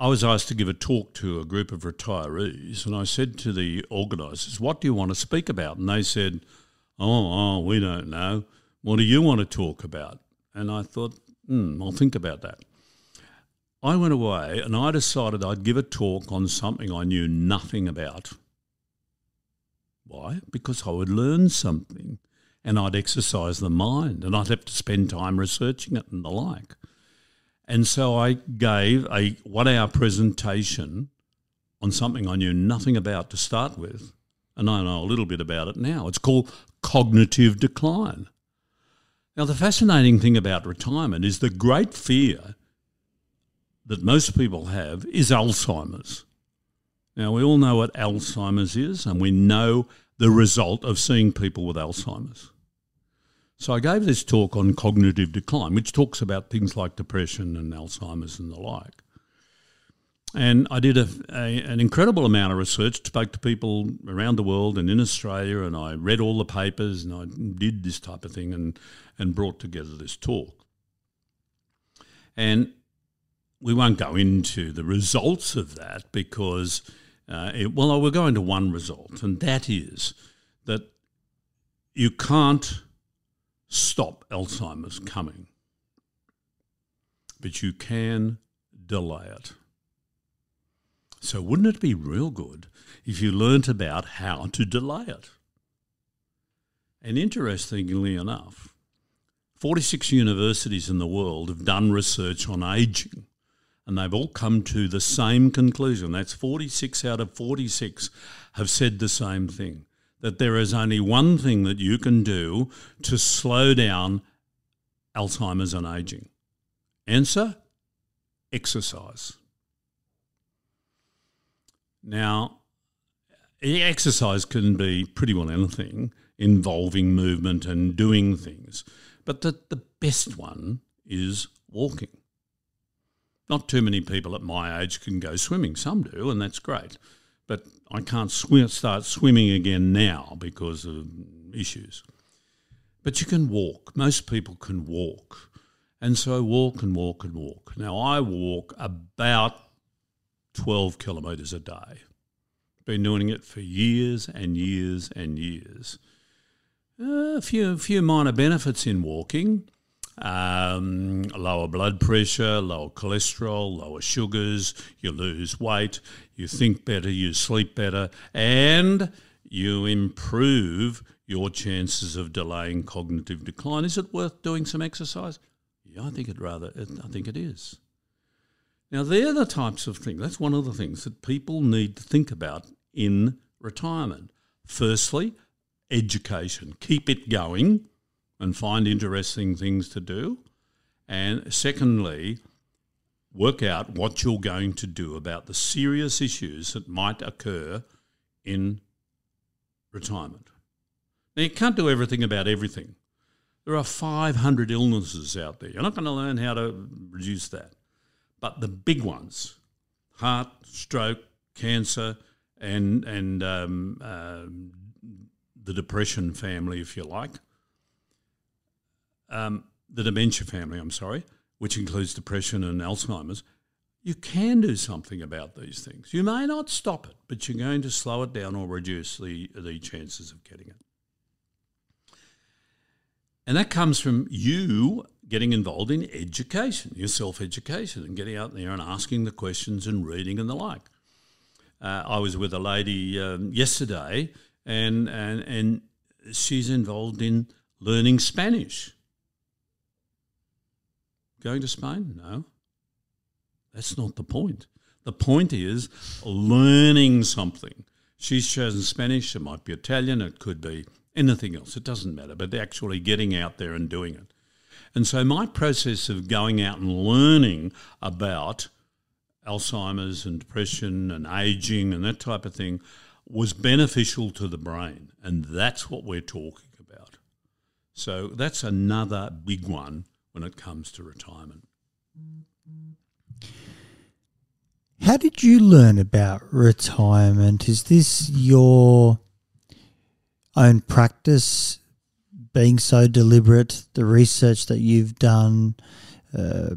I was asked to give a talk to a group of retirees, and I said to the organisers, What do you want to speak about? And they said, Oh, oh we don't know. What do you want to talk about? And I thought, hmm, I'll think about that. I went away and I decided I'd give a talk on something I knew nothing about. Why? Because I would learn something and I'd exercise the mind and I'd have to spend time researching it and the like. And so I gave a one hour presentation on something I knew nothing about to start with. And I know a little bit about it now. It's called cognitive decline. Now, the fascinating thing about retirement is the great fear that most people have is Alzheimer's. Now, we all know what Alzheimer's is, and we know the result of seeing people with Alzheimer's. So I gave this talk on cognitive decline, which talks about things like depression and Alzheimer's and the like. And I did a, a, an incredible amount of research, spoke to people around the world and in Australia, and I read all the papers and I did this type of thing and, and brought together this talk. And we won't go into the results of that because uh, it, well, we're going to one result, and that is that you can't stop Alzheimer's coming, but you can delay it. So, wouldn't it be real good if you learnt about how to delay it? And interestingly enough, 46 universities in the world have done research on aging and they've all come to the same conclusion. That's 46 out of 46 have said the same thing that there is only one thing that you can do to slow down Alzheimer's and aging. Answer exercise. Now, exercise can be pretty well anything involving movement and doing things, but the, the best one is walking. Not too many people at my age can go swimming. Some do, and that's great. But I can't start swimming again now because of issues. but you can walk. Most people can walk. And so walk and walk and walk. Now, I walk about 12 kilometres a day. Been doing it for years and years and years. A few, few minor benefits in walking um, lower blood pressure, lower cholesterol, lower sugars, you lose weight, you think better, you sleep better, and you improve your chances of delaying cognitive decline. Is it worth doing some exercise? Yeah, I think it rather. I think it is. Now, they're the types of things. That's one of the things that people need to think about in retirement. Firstly, education. Keep it going and find interesting things to do. And secondly, work out what you're going to do about the serious issues that might occur in retirement. Now, you can't do everything about everything. There are 500 illnesses out there. You're not going to learn how to reduce that. But the big ones heart, stroke, cancer, and, and um, uh, the depression family, if you like um, the dementia family, I'm sorry, which includes depression and Alzheimer's, you can do something about these things. You may not stop it, but you're going to slow it down or reduce the, the chances of getting it. And that comes from you getting involved in education, your self education, and getting out there and asking the questions and reading and the like. Uh, I was with a lady um, yesterday, and, and, and she's involved in learning Spanish. Going to Spain? No. That's not the point. The point is learning something. She's chosen Spanish, it might be Italian, it could be anything else, it doesn't matter, but actually getting out there and doing it. And so my process of going out and learning about Alzheimer's and depression and aging and that type of thing was beneficial to the brain. And that's what we're talking about. So that's another big one when it comes to retirement. How did you learn about retirement? Is this your own practice, being so deliberate, the research that you've done uh,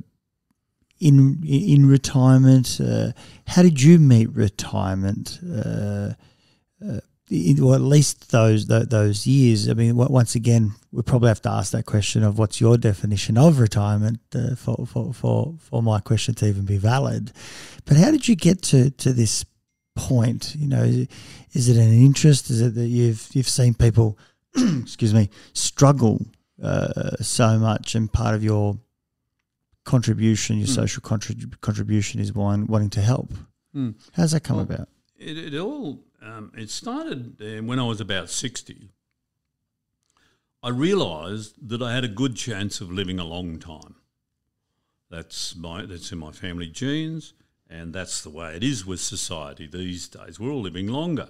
in in retirement? Uh, how did you meet retirement? Uh, or at least those those years. I mean, once again, we probably have to ask that question of what's your definition of retirement uh, for, for for for my question to even be valid. But how did you get to to this point? You know, is it an interest? Is it that you've you've seen people, excuse me, struggle uh, so much, and part of your contribution, your mm. social contrib- contribution, is one wanting to help. Mm. How's that come well, about? It, it all um, it started uh, when I was about 60. I realised that I had a good chance of living a long time. That's, my, that's in my family genes, and that's the way it is with society these days. We're all living longer.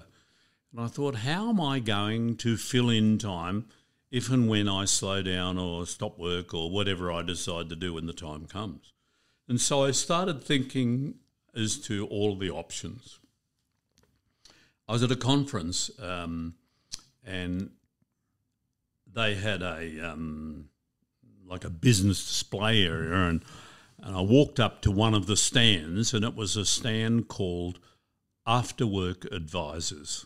And I thought, how am I going to fill in time if and when I slow down or stop work or whatever I decide to do when the time comes? And so I started thinking as to all the options. I was at a conference um, and they had a um, like a business display area and and I walked up to one of the stands and it was a stand called After Work Advisors.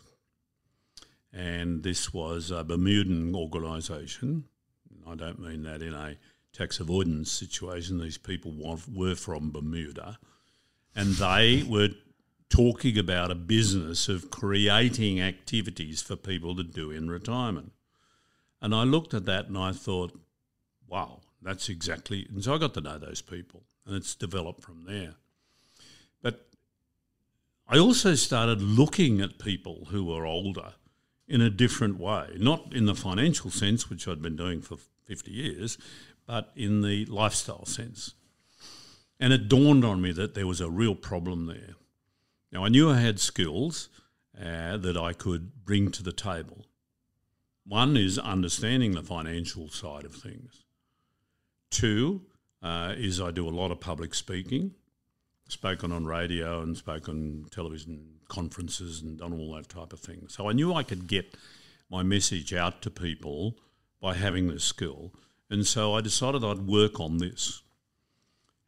And this was a Bermudan organisation. I don't mean that in a tax avoidance situation. These people were from Bermuda. And they were talking about a business of creating activities for people to do in retirement. And I looked at that and I thought, wow, that's exactly. And so I got to know those people and it's developed from there. But I also started looking at people who were older in a different way, not in the financial sense, which I'd been doing for 50 years, but in the lifestyle sense. And it dawned on me that there was a real problem there. Now, I knew I had skills uh, that I could bring to the table. One is understanding the financial side of things. Two uh, is I do a lot of public speaking, spoken on radio and spoken television conferences and done all that type of thing. So I knew I could get my message out to people by having this skill. And so I decided I'd work on this.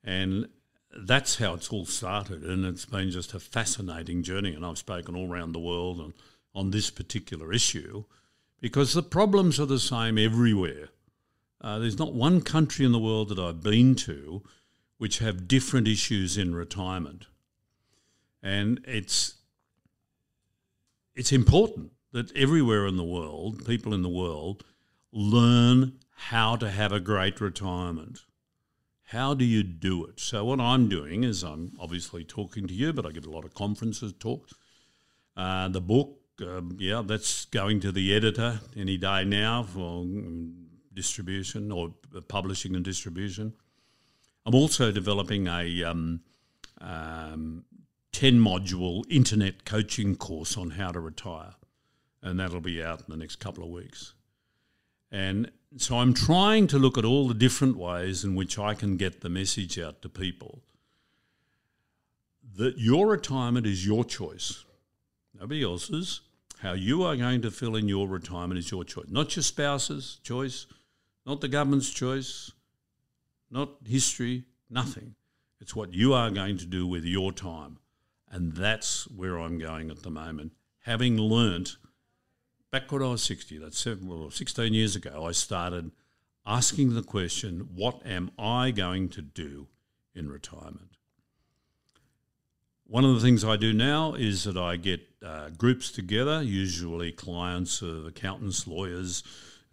And that's how it's all started. And it's been just a fascinating journey. And I've spoken all around the world on, on this particular issue because the problems are the same everywhere. Uh, there's not one country in the world that I've been to which have different issues in retirement. And it's it's important that everywhere in the world, people in the world, learn how to have a great retirement. How do you do it? So what I'm doing is I'm obviously talking to you, but I get a lot of conferences talks. Uh, the book, um, yeah, that's going to the editor any day now for distribution or publishing and distribution. I'm also developing a um, um, 10 module internet coaching course on how to retire, and that'll be out in the next couple of weeks. And so I'm trying to look at all the different ways in which I can get the message out to people that your retirement is your choice, nobody else's. How you are going to fill in your retirement is your choice, not your spouse's choice, not the government's choice, not history, nothing. It's what you are going to do with your time. And that's where I'm going at the moment. Having learnt back when I was 60, that's seven, well, 16 years ago, I started asking the question what am I going to do in retirement? One of the things I do now is that I get uh, groups together, usually clients of accountants, lawyers,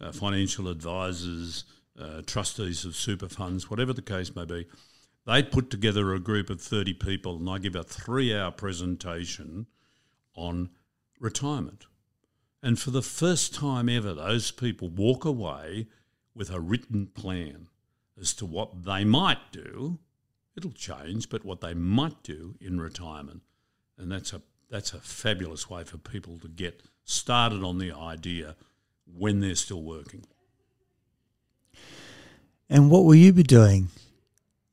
uh, financial advisors, uh, trustees of super funds, whatever the case may be, they put together a group of 30 people and I give a three hour presentation on retirement. And for the first time ever, those people walk away with a written plan as to what they might do. It'll change, but what they might do in retirement. And that's a, that's a fabulous way for people to get started on the idea when they're still working. And what will you be doing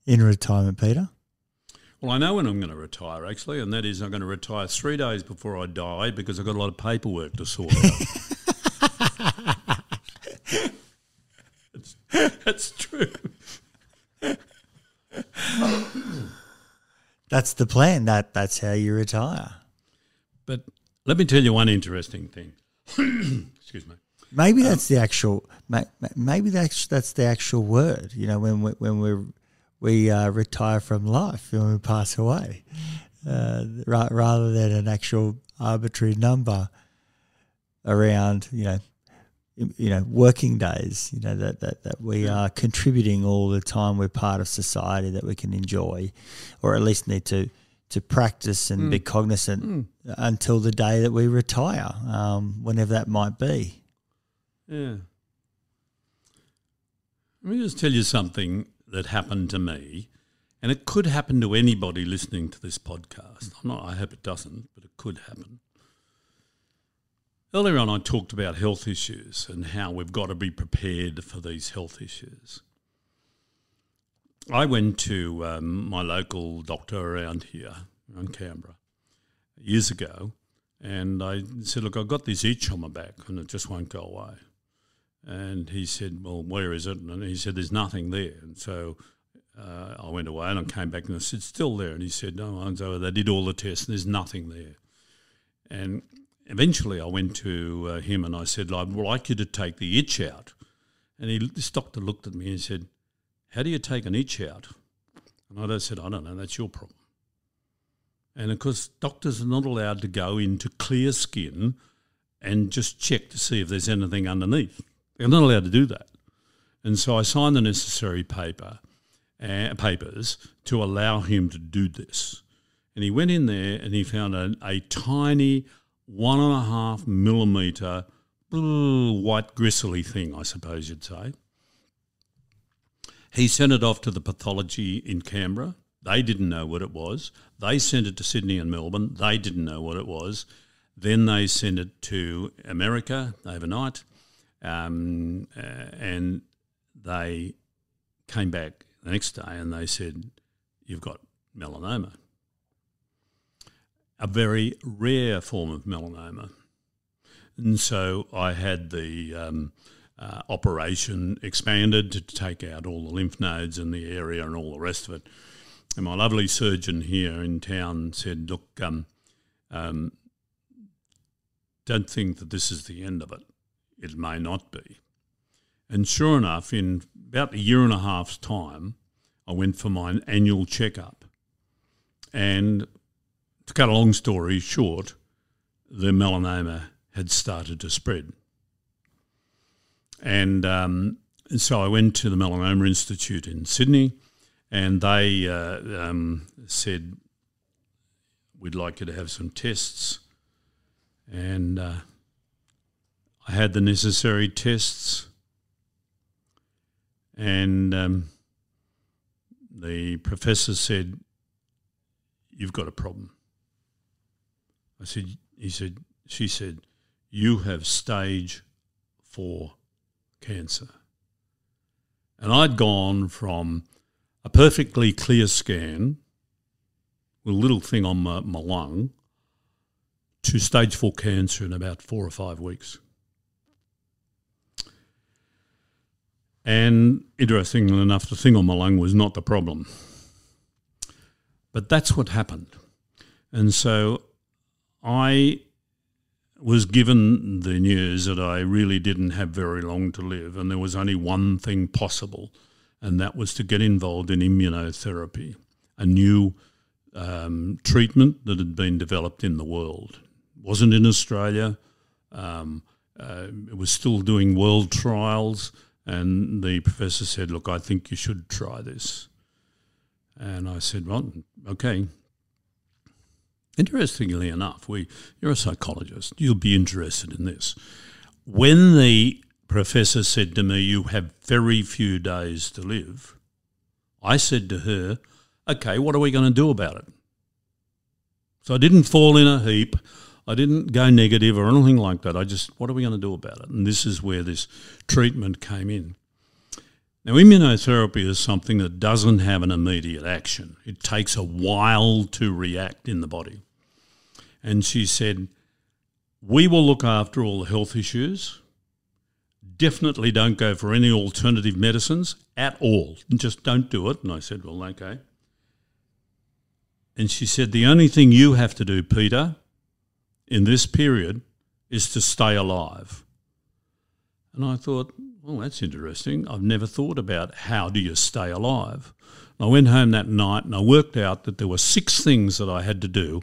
in retirement, Peter? Well, I know when I'm going to retire, actually, and that is I'm going to retire three days before I die because I've got a lot of paperwork to sort out. that's, that's true. That's the plan. That that's how you retire. But let me tell you one interesting thing. Excuse me. Maybe um, that's the actual. Maybe that's that's the actual word. You know, when we, when we we uh, retire from life when we pass away, uh, rather than an actual arbitrary number around. You know, you know, working days. You know that that that we are contributing all the time. We're part of society that we can enjoy, or at least need to to practice and mm. be cognizant mm. until the day that we retire, um, whenever that might be. Yeah. Let me just tell you something that happened to me, and it could happen to anybody listening to this podcast. Not, I hope it doesn't, but it could happen. Earlier on, I talked about health issues and how we've got to be prepared for these health issues. I went to um, my local doctor around here, around Canberra, years ago, and I said, Look, I've got this itch on my back and it just won't go away. And he said, Well, where is it? And he said, There's nothing there. And so uh, I went away and I came back and I said, Still there. And he said, No, and so they did all the tests and there's nothing there. And eventually I went to uh, him and I said, I'd like you to take the itch out. And he, this doctor looked at me and said, How do you take an itch out? And I said, I don't know, that's your problem. And of course, doctors are not allowed to go into clear skin and just check to see if there's anything underneath. They're not allowed to do that. And so I signed the necessary paper, uh, papers to allow him to do this. And he went in there and he found a, a tiny one and a half millimetre white gristly thing, I suppose you'd say. He sent it off to the pathology in Canberra. They didn't know what it was. They sent it to Sydney and Melbourne. They didn't know what it was. Then they sent it to America overnight. Um, uh, and they came back the next day and they said, You've got melanoma. A very rare form of melanoma. And so I had the um, uh, operation expanded to take out all the lymph nodes in the area and all the rest of it. And my lovely surgeon here in town said, Look, um, um, don't think that this is the end of it. It may not be. And sure enough, in about a year and a half's time, I went for my annual checkup. And to cut a long story short, the melanoma had started to spread. And, um, and so I went to the Melanoma Institute in Sydney, and they uh, um, said, We'd like you to have some tests. And uh, I had the necessary tests, and um, the professor said, You've got a problem. I said, He said, She said, You have stage four cancer. And I'd gone from a perfectly clear scan with a little thing on my, my lung to stage four cancer in about four or five weeks. And interestingly enough, the thing on my lung was not the problem. But that's what happened. And so I was given the news that I really didn't have very long to live, and there was only one thing possible, and that was to get involved in immunotherapy, a new um, treatment that had been developed in the world. It wasn't in Australia. Um, uh, it was still doing world trials, and the professor said, "Look, I think you should try this." And I said, "Well, okay." Interestingly enough, we you're a psychologist. You'll be interested in this. When the professor said to me, "You have very few days to live," I said to her, "Okay, what are we going to do about it?" So I didn't fall in a heap. I didn't go negative or anything like that. I just, what are we going to do about it? And this is where this treatment came in. Now, immunotherapy is something that doesn't have an immediate action. It takes a while to react in the body. And she said, We will look after all the health issues. Definitely don't go for any alternative medicines at all. Just don't do it. And I said, Well, okay. And she said, The only thing you have to do, Peter, in this period is to stay alive. And I thought, well, that's interesting. I've never thought about how do you stay alive. And I went home that night and I worked out that there were six things that I had to do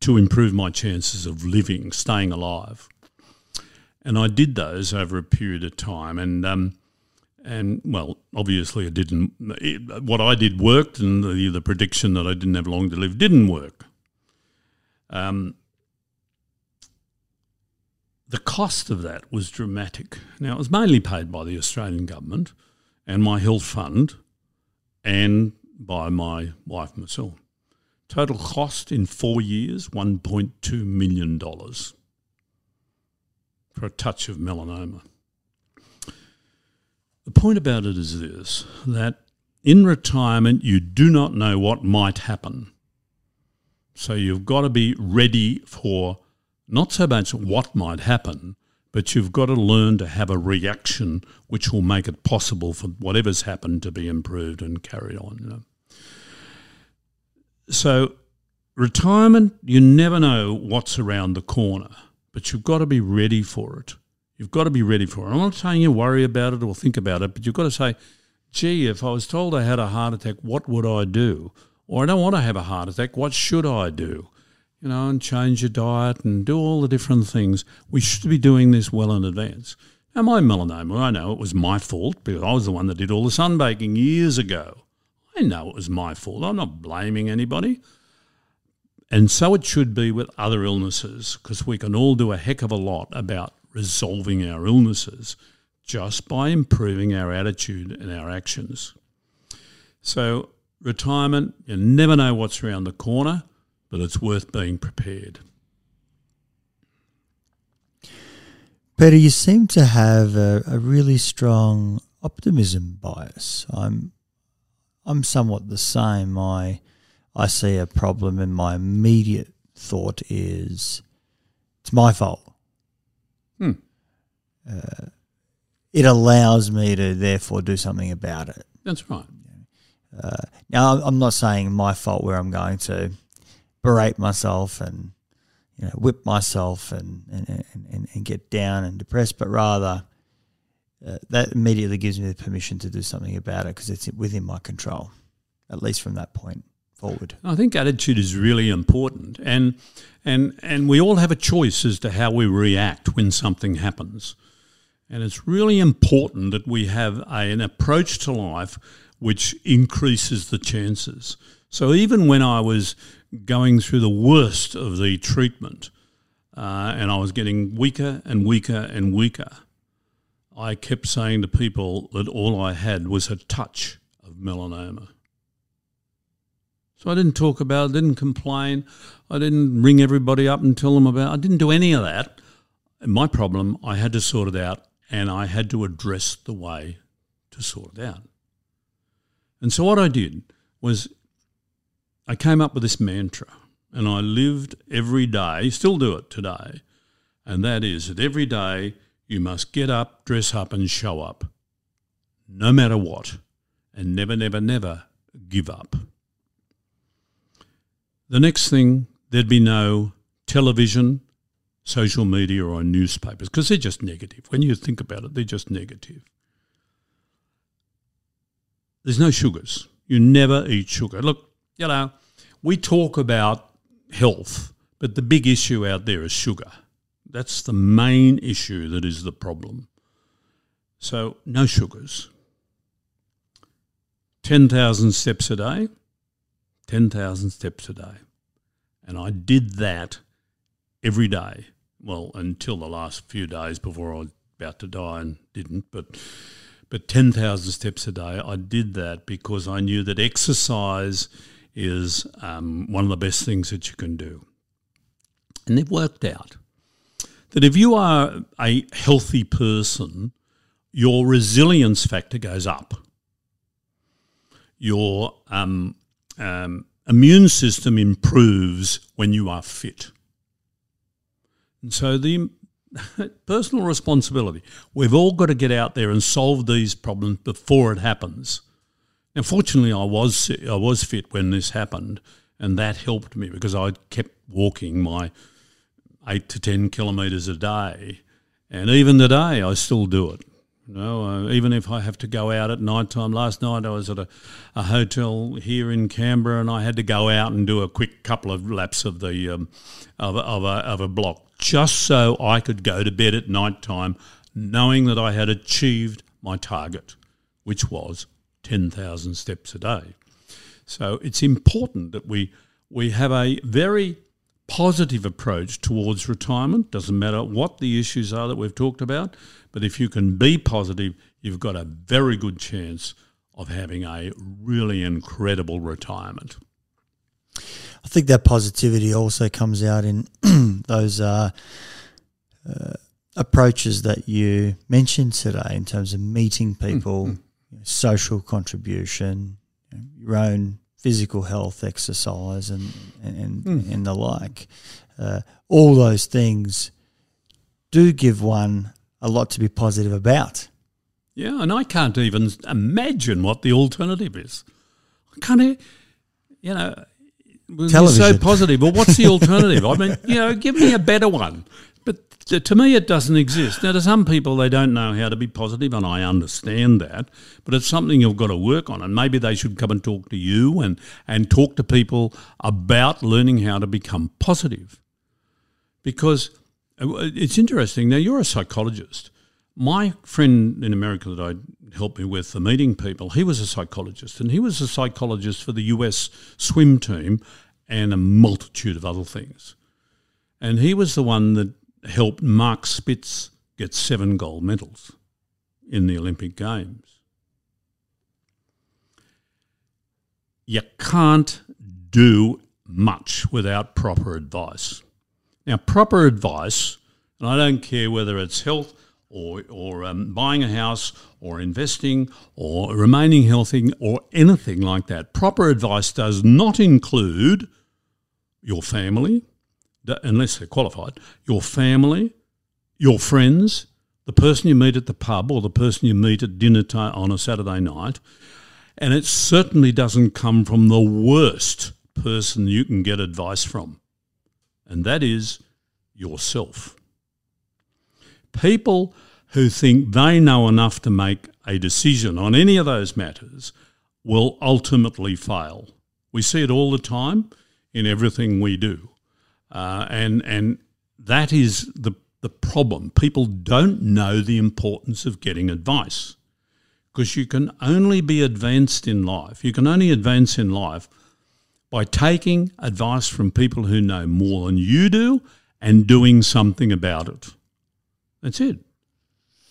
to improve my chances of living, staying alive. And I did those over a period of time. And um, and well, obviously, it didn't. It, what I did worked, and the, the prediction that I didn't have long to live didn't work. Um, the cost of that was dramatic. Now, it was mainly paid by the Australian government and my health fund and by my wife myself. Total cost in four years $1.2 million for a touch of melanoma. The point about it is this that in retirement, you do not know what might happen. So you've got to be ready for not so much what might happen, but you've got to learn to have a reaction which will make it possible for whatever's happened to be improved and carried on. You know? So, retirement, you never know what's around the corner, but you've got to be ready for it. You've got to be ready for it. I'm not saying you worry about it or think about it, but you've got to say, gee, if I was told I had a heart attack, what would I do? Or I don't want to have a heart attack, what should I do? You know, and change your diet and do all the different things. We should be doing this well in advance. Now, my melanoma, I know it was my fault because I was the one that did all the sunbaking years ago. I know it was my fault. I'm not blaming anybody. And so it should be with other illnesses because we can all do a heck of a lot about resolving our illnesses just by improving our attitude and our actions. So, retirement, you never know what's around the corner, but it's worth being prepared. Peter, you seem to have a, a really strong optimism bias. I'm I'm somewhat the same. I I see a problem and my immediate thought is it's my fault. Hmm. Uh, it allows me to therefore do something about it. That's right. Uh, now, I'm not saying my fault where I'm going to berate myself and you know whip myself and and, and, and get down and depressed, but rather uh, that immediately gives me the permission to do something about it because it's within my control, at least from that point forward. I think attitude is really important, and and and we all have a choice as to how we react when something happens, and it's really important that we have a, an approach to life which increases the chances. So even when I was going through the worst of the treatment, uh, and I was getting weaker and weaker and weaker, I kept saying to people that all I had was a touch of melanoma. So I didn't talk about it, didn't complain. I didn't ring everybody up and tell them about it. I didn't do any of that. My problem, I had to sort it out and I had to address the way to sort it out. And so what I did was I came up with this mantra and I lived every day, still do it today, and that is that every day you must get up, dress up, and show up, no matter what, and never, never, never give up. The next thing, there'd be no television, social media, or newspapers because they're just negative. When you think about it, they're just negative. There's no sugars. You never eat sugar. Look, you know, we talk about health, but the big issue out there is sugar. That's the main issue that is the problem. So, no sugars. 10,000 steps a day, 10,000 steps a day. And I did that every day. Well, until the last few days before I was about to die and didn't, but but 10,000 steps a day, I did that because I knew that exercise is um, one of the best things that you can do. And it worked out that if you are a healthy person, your resilience factor goes up. Your um, um, immune system improves when you are fit. And so the personal responsibility. We've all got to get out there and solve these problems before it happens. Now, fortunately, I was I was fit when this happened, and that helped me because I kept walking my eight to ten kilometres a day, and even today I still do it. Know, uh, even if I have to go out at night time. Last night I was at a, a hotel here in Canberra, and I had to go out and do a quick couple of laps of the um, of, of, a, of a block just so I could go to bed at night time, knowing that I had achieved my target, which was 10,000 steps a day. So it's important that we, we have a very positive approach towards retirement. Doesn't matter what the issues are that we've talked about, but if you can be positive, you've got a very good chance of having a really incredible retirement. I think that positivity also comes out in those uh, uh, approaches that you mentioned today in terms of meeting people. Mm-hmm social contribution, your own physical health, exercise, and and mm. and the like. Uh, all those things do give one a lot to be positive about. Yeah, and I can't even imagine what the alternative is. I can't, you know, Television. so positive. Well, what's the alternative? I mean, you know, give me a better one to me, it doesn't exist. Now, to some people, they don't know how to be positive, and I understand that. But it's something you've got to work on, and maybe they should come and talk to you and and talk to people about learning how to become positive. Because uh, it's interesting. Now, you're a psychologist. My friend in America that I helped me with for meeting people, he was a psychologist, and he was a psychologist for the US swim team and a multitude of other things. And he was the one that helped Mark Spitz get seven gold medals in the Olympic Games. You can't do much without proper advice. Now, proper advice, and I don't care whether it's health or, or um, buying a house or investing or remaining healthy or anything like that, proper advice does not include your family, unless they're qualified, your family, your friends, the person you meet at the pub or the person you meet at dinner time on a Saturday night. And it certainly doesn't come from the worst person you can get advice from, and that is yourself. People who think they know enough to make a decision on any of those matters will ultimately fail. We see it all the time in everything we do. Uh, and, and that is the, the problem. People don't know the importance of getting advice because you can only be advanced in life. You can only advance in life by taking advice from people who know more than you do and doing something about it. That's it.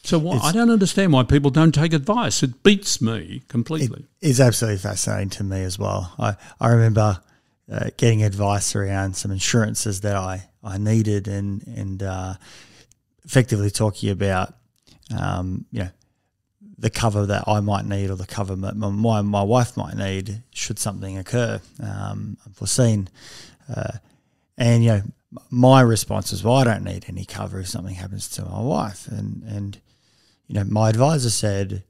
So I don't understand why people don't take advice. It beats me completely. It is absolutely fascinating to me as well. I, I remember uh, getting advice around some insurances that I, I needed and and uh, effectively talking about um, you know the cover that I might need or the cover my, my, my wife might need should something occur um, unforeseen. Uh, and you know my response is, well, I don't need any cover if something happens to my wife. And and you know my advisor said,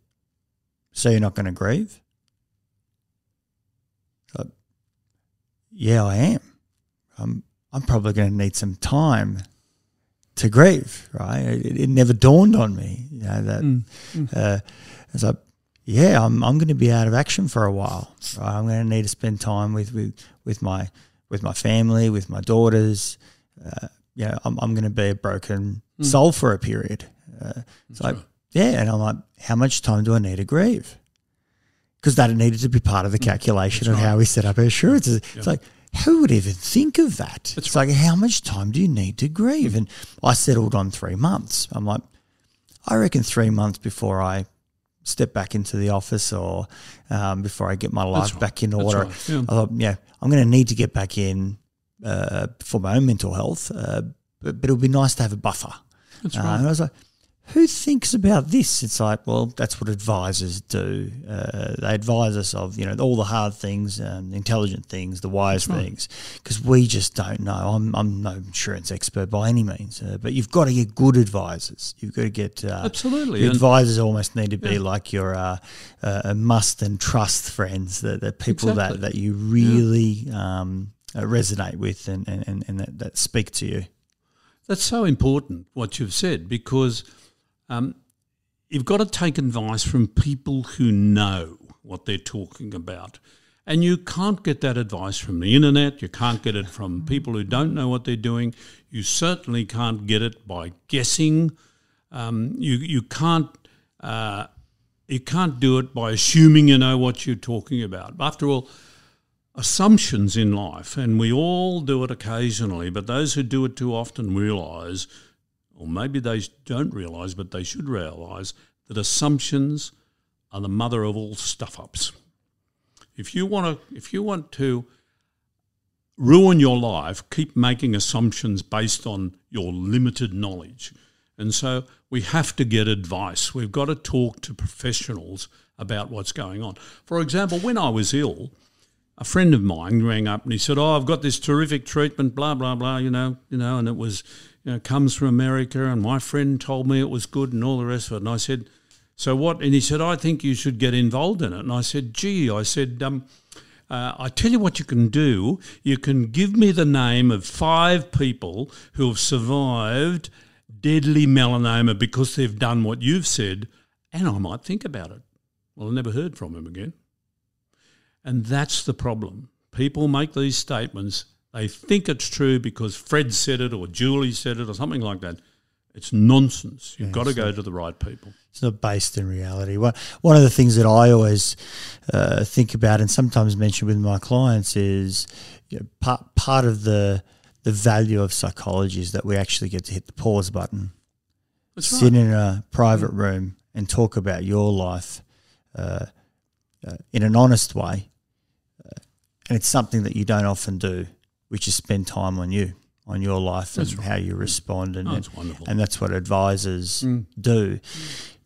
so you're not going to grieve? Yeah, I am. I'm, I'm probably going to need some time to grieve, right? It, it never dawned on me, you know, that mm. mm. Uh, it's like, yeah, I'm, I'm going to be out of action for a while. Right? I'm going to need to spend time with, with, with my with my family, with my daughters. Uh, you know, I'm, I'm going to be a broken mm. soul for a period. Uh, it's like, yeah, and I'm like, how much time do I need to grieve? Because that needed to be part of the mm. calculation That's of right. how we set up our insurances. It's like, who would even think of that? That's it's right. like, how much time do you need to grieve? And I settled on three months. I'm like, I reckon three months before I step back into the office or um, before I get my life right. back in order. Right. Yeah. I thought, yeah, I'm going to need to get back in uh, for my own mental health, uh, but, but, it would be nice to have a buffer. That's uh, right. and I was like, who thinks about this? It's like, well, that's what advisors do. Uh, they advise us of, you know, all the hard things, um, intelligent things, the wise right. things, because we just don't know. I'm, I'm no insurance expert by any means, uh, but you've got to get good advisors. You've got to get uh, absolutely. advisors almost need to be yeah. like your uh, uh, must and trust friends, that the people exactly. that, that you really yeah. um, uh, resonate with and, and, and that, that speak to you. That's so important what you've said because um, you've got to take advice from people who know what they're talking about. And you can't get that advice from the internet. You can't get it from people who don't know what they're doing. You certainly can't get it by guessing. Um, you you can't uh, you can't do it by assuming you know what you're talking about. After all, assumptions in life, and we all do it occasionally, but those who do it too often realise or maybe they don't realise, but they should realise that assumptions are the mother of all stuff ups. If you want to, if you want to ruin your life, keep making assumptions based on your limited knowledge. And so we have to get advice. We've got to talk to professionals about what's going on. For example, when I was ill, a friend of mine rang up and he said, "Oh, I've got this terrific treatment, blah blah blah," you know, you know, and it was you know, comes from America, and my friend told me it was good, and all the rest of it. And I said, "So what?" And he said, "I think you should get involved in it." And I said, "Gee," I said, um, uh, "I tell you what you can do. You can give me the name of five people who have survived deadly melanoma because they've done what you've said, and I might think about it." Well, I never heard from him again. And that's the problem. People make these statements they think it's true because Fred said it or Julie said it or something like that. It's nonsense. You've yeah, got to go to the right people. It's not based in reality. One, one of the things that I always uh, think about and sometimes mention with my clients is you know, part, part of the the value of psychology is that we actually get to hit the pause button, That's sit right. in a private room and talk about your life uh, uh, in an honest way. Uh, and it's something that you don't often do which is spend time on you, on your life that's and right. how you respond. And, oh, that's wonderful. and that's what advisors mm. do.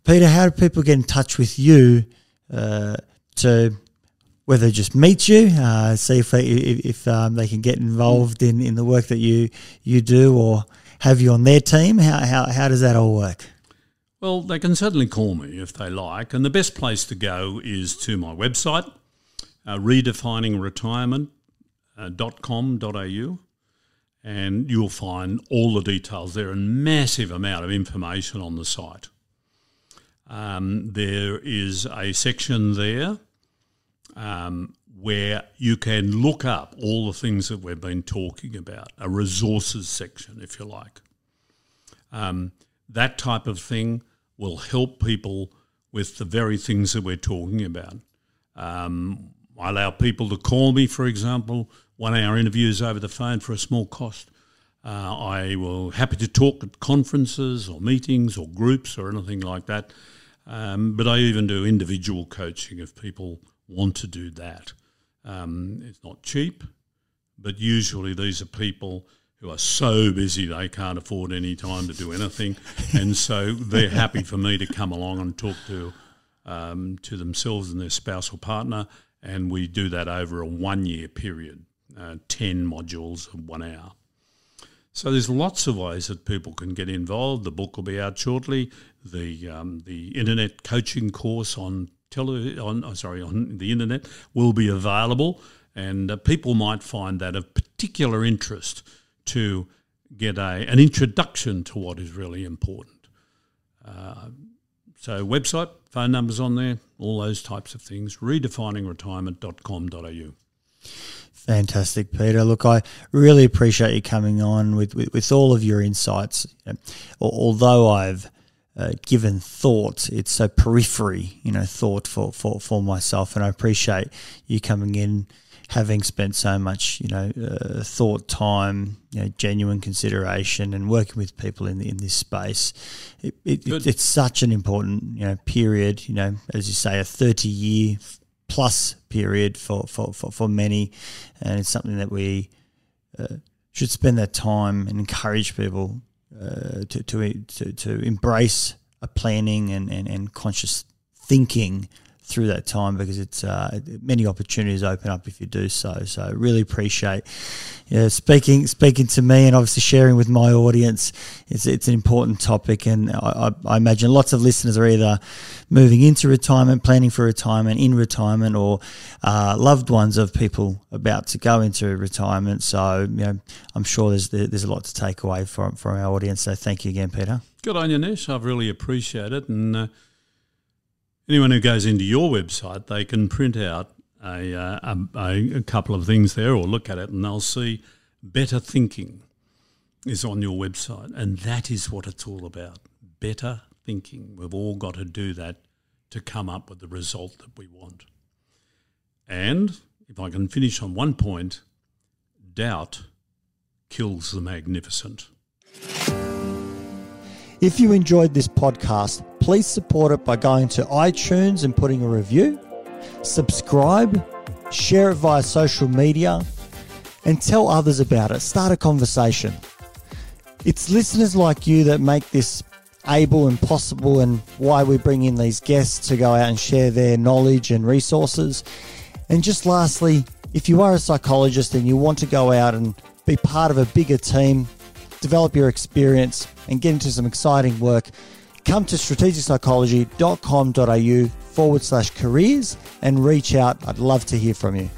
Peter, how do people get in touch with you uh, to whether just meet you, uh, see if they, if, if um, they can get involved in, in the work that you you do, or have you on their team? How how, how does that all work? Well, they can certainly call me if they like. And the best place to go is to my website, uh, redefiningretirement.com.au. And you'll find all the details there and massive amount of information on the site. Um, there is a section there um, where you can look up all the things that we've been talking about, a resources section, if you like. Um, that type of thing will help people with the very things that we're talking about. Um, I allow people to call me, for example, one hour interviews over the phone for a small cost. Uh, I will happy to talk at conferences or meetings or groups or anything like that. Um, but I even do individual coaching if people want to do that. Um, it's not cheap, but usually these are people who are so busy they can't afford any time to do anything, and so they're happy for me to come along and talk to um, to themselves and their spouse or partner, and we do that over a one year period, uh, ten modules of one hour. So there's lots of ways that people can get involved. The book will be out shortly. The um, the internet coaching course on tele on oh, sorry on the internet will be available, and uh, people might find that of particular interest to get a an introduction to what is really important. Uh, so website, phone numbers on there, all those types of things. Redefiningretirement.com.au. Fantastic, Peter. Look, I really appreciate you coming on with, with, with all of your insights. Although I've uh, given thought, it's so periphery, you know, thought for, for, for myself. And I appreciate you coming in, having spent so much, you know, uh, thought, time, you know, genuine consideration, and working with people in in this space. It, it, it, it's such an important, you know, period. You know, as you say, a thirty year plus period for, for, for, for many. And it's something that we uh, should spend that time and encourage people uh, to, to, to, to embrace a planning and, and, and conscious thinking through that time because it's uh, many opportunities open up if you do so. So really appreciate speaking speaking to me and obviously sharing with my audience. It's it's an important topic, and I, I imagine lots of listeners are either moving into retirement, planning for retirement, in retirement, or uh, loved ones of people about to go into retirement. So you know, I'm sure there's there's a lot to take away from from our audience. So thank you again, Peter. Good on you, Nesh. I've really appreciated it, and. Uh, anyone who goes into your website, they can print out a, uh, a, a, couple of things there or look at it and they'll see better thinking is on your website. And that is what it's all about better thinking. We've all got to do that to come up with the result that we want. And if I can finish on one point, doubt kills the magnificent. If you enjoyed this podcast, please support it by going to iTunes and putting a review, subscribe, share it via social media, and tell others about it. Start a conversation. It's listeners like you that make this able and possible, and why we bring in these guests to go out and share their knowledge and resources. And just lastly, if you are a psychologist and you want to go out and be part of a bigger team, develop your experience, and get into some exciting work, come to strategicpsychology.com.au forward slash careers and reach out. I'd love to hear from you.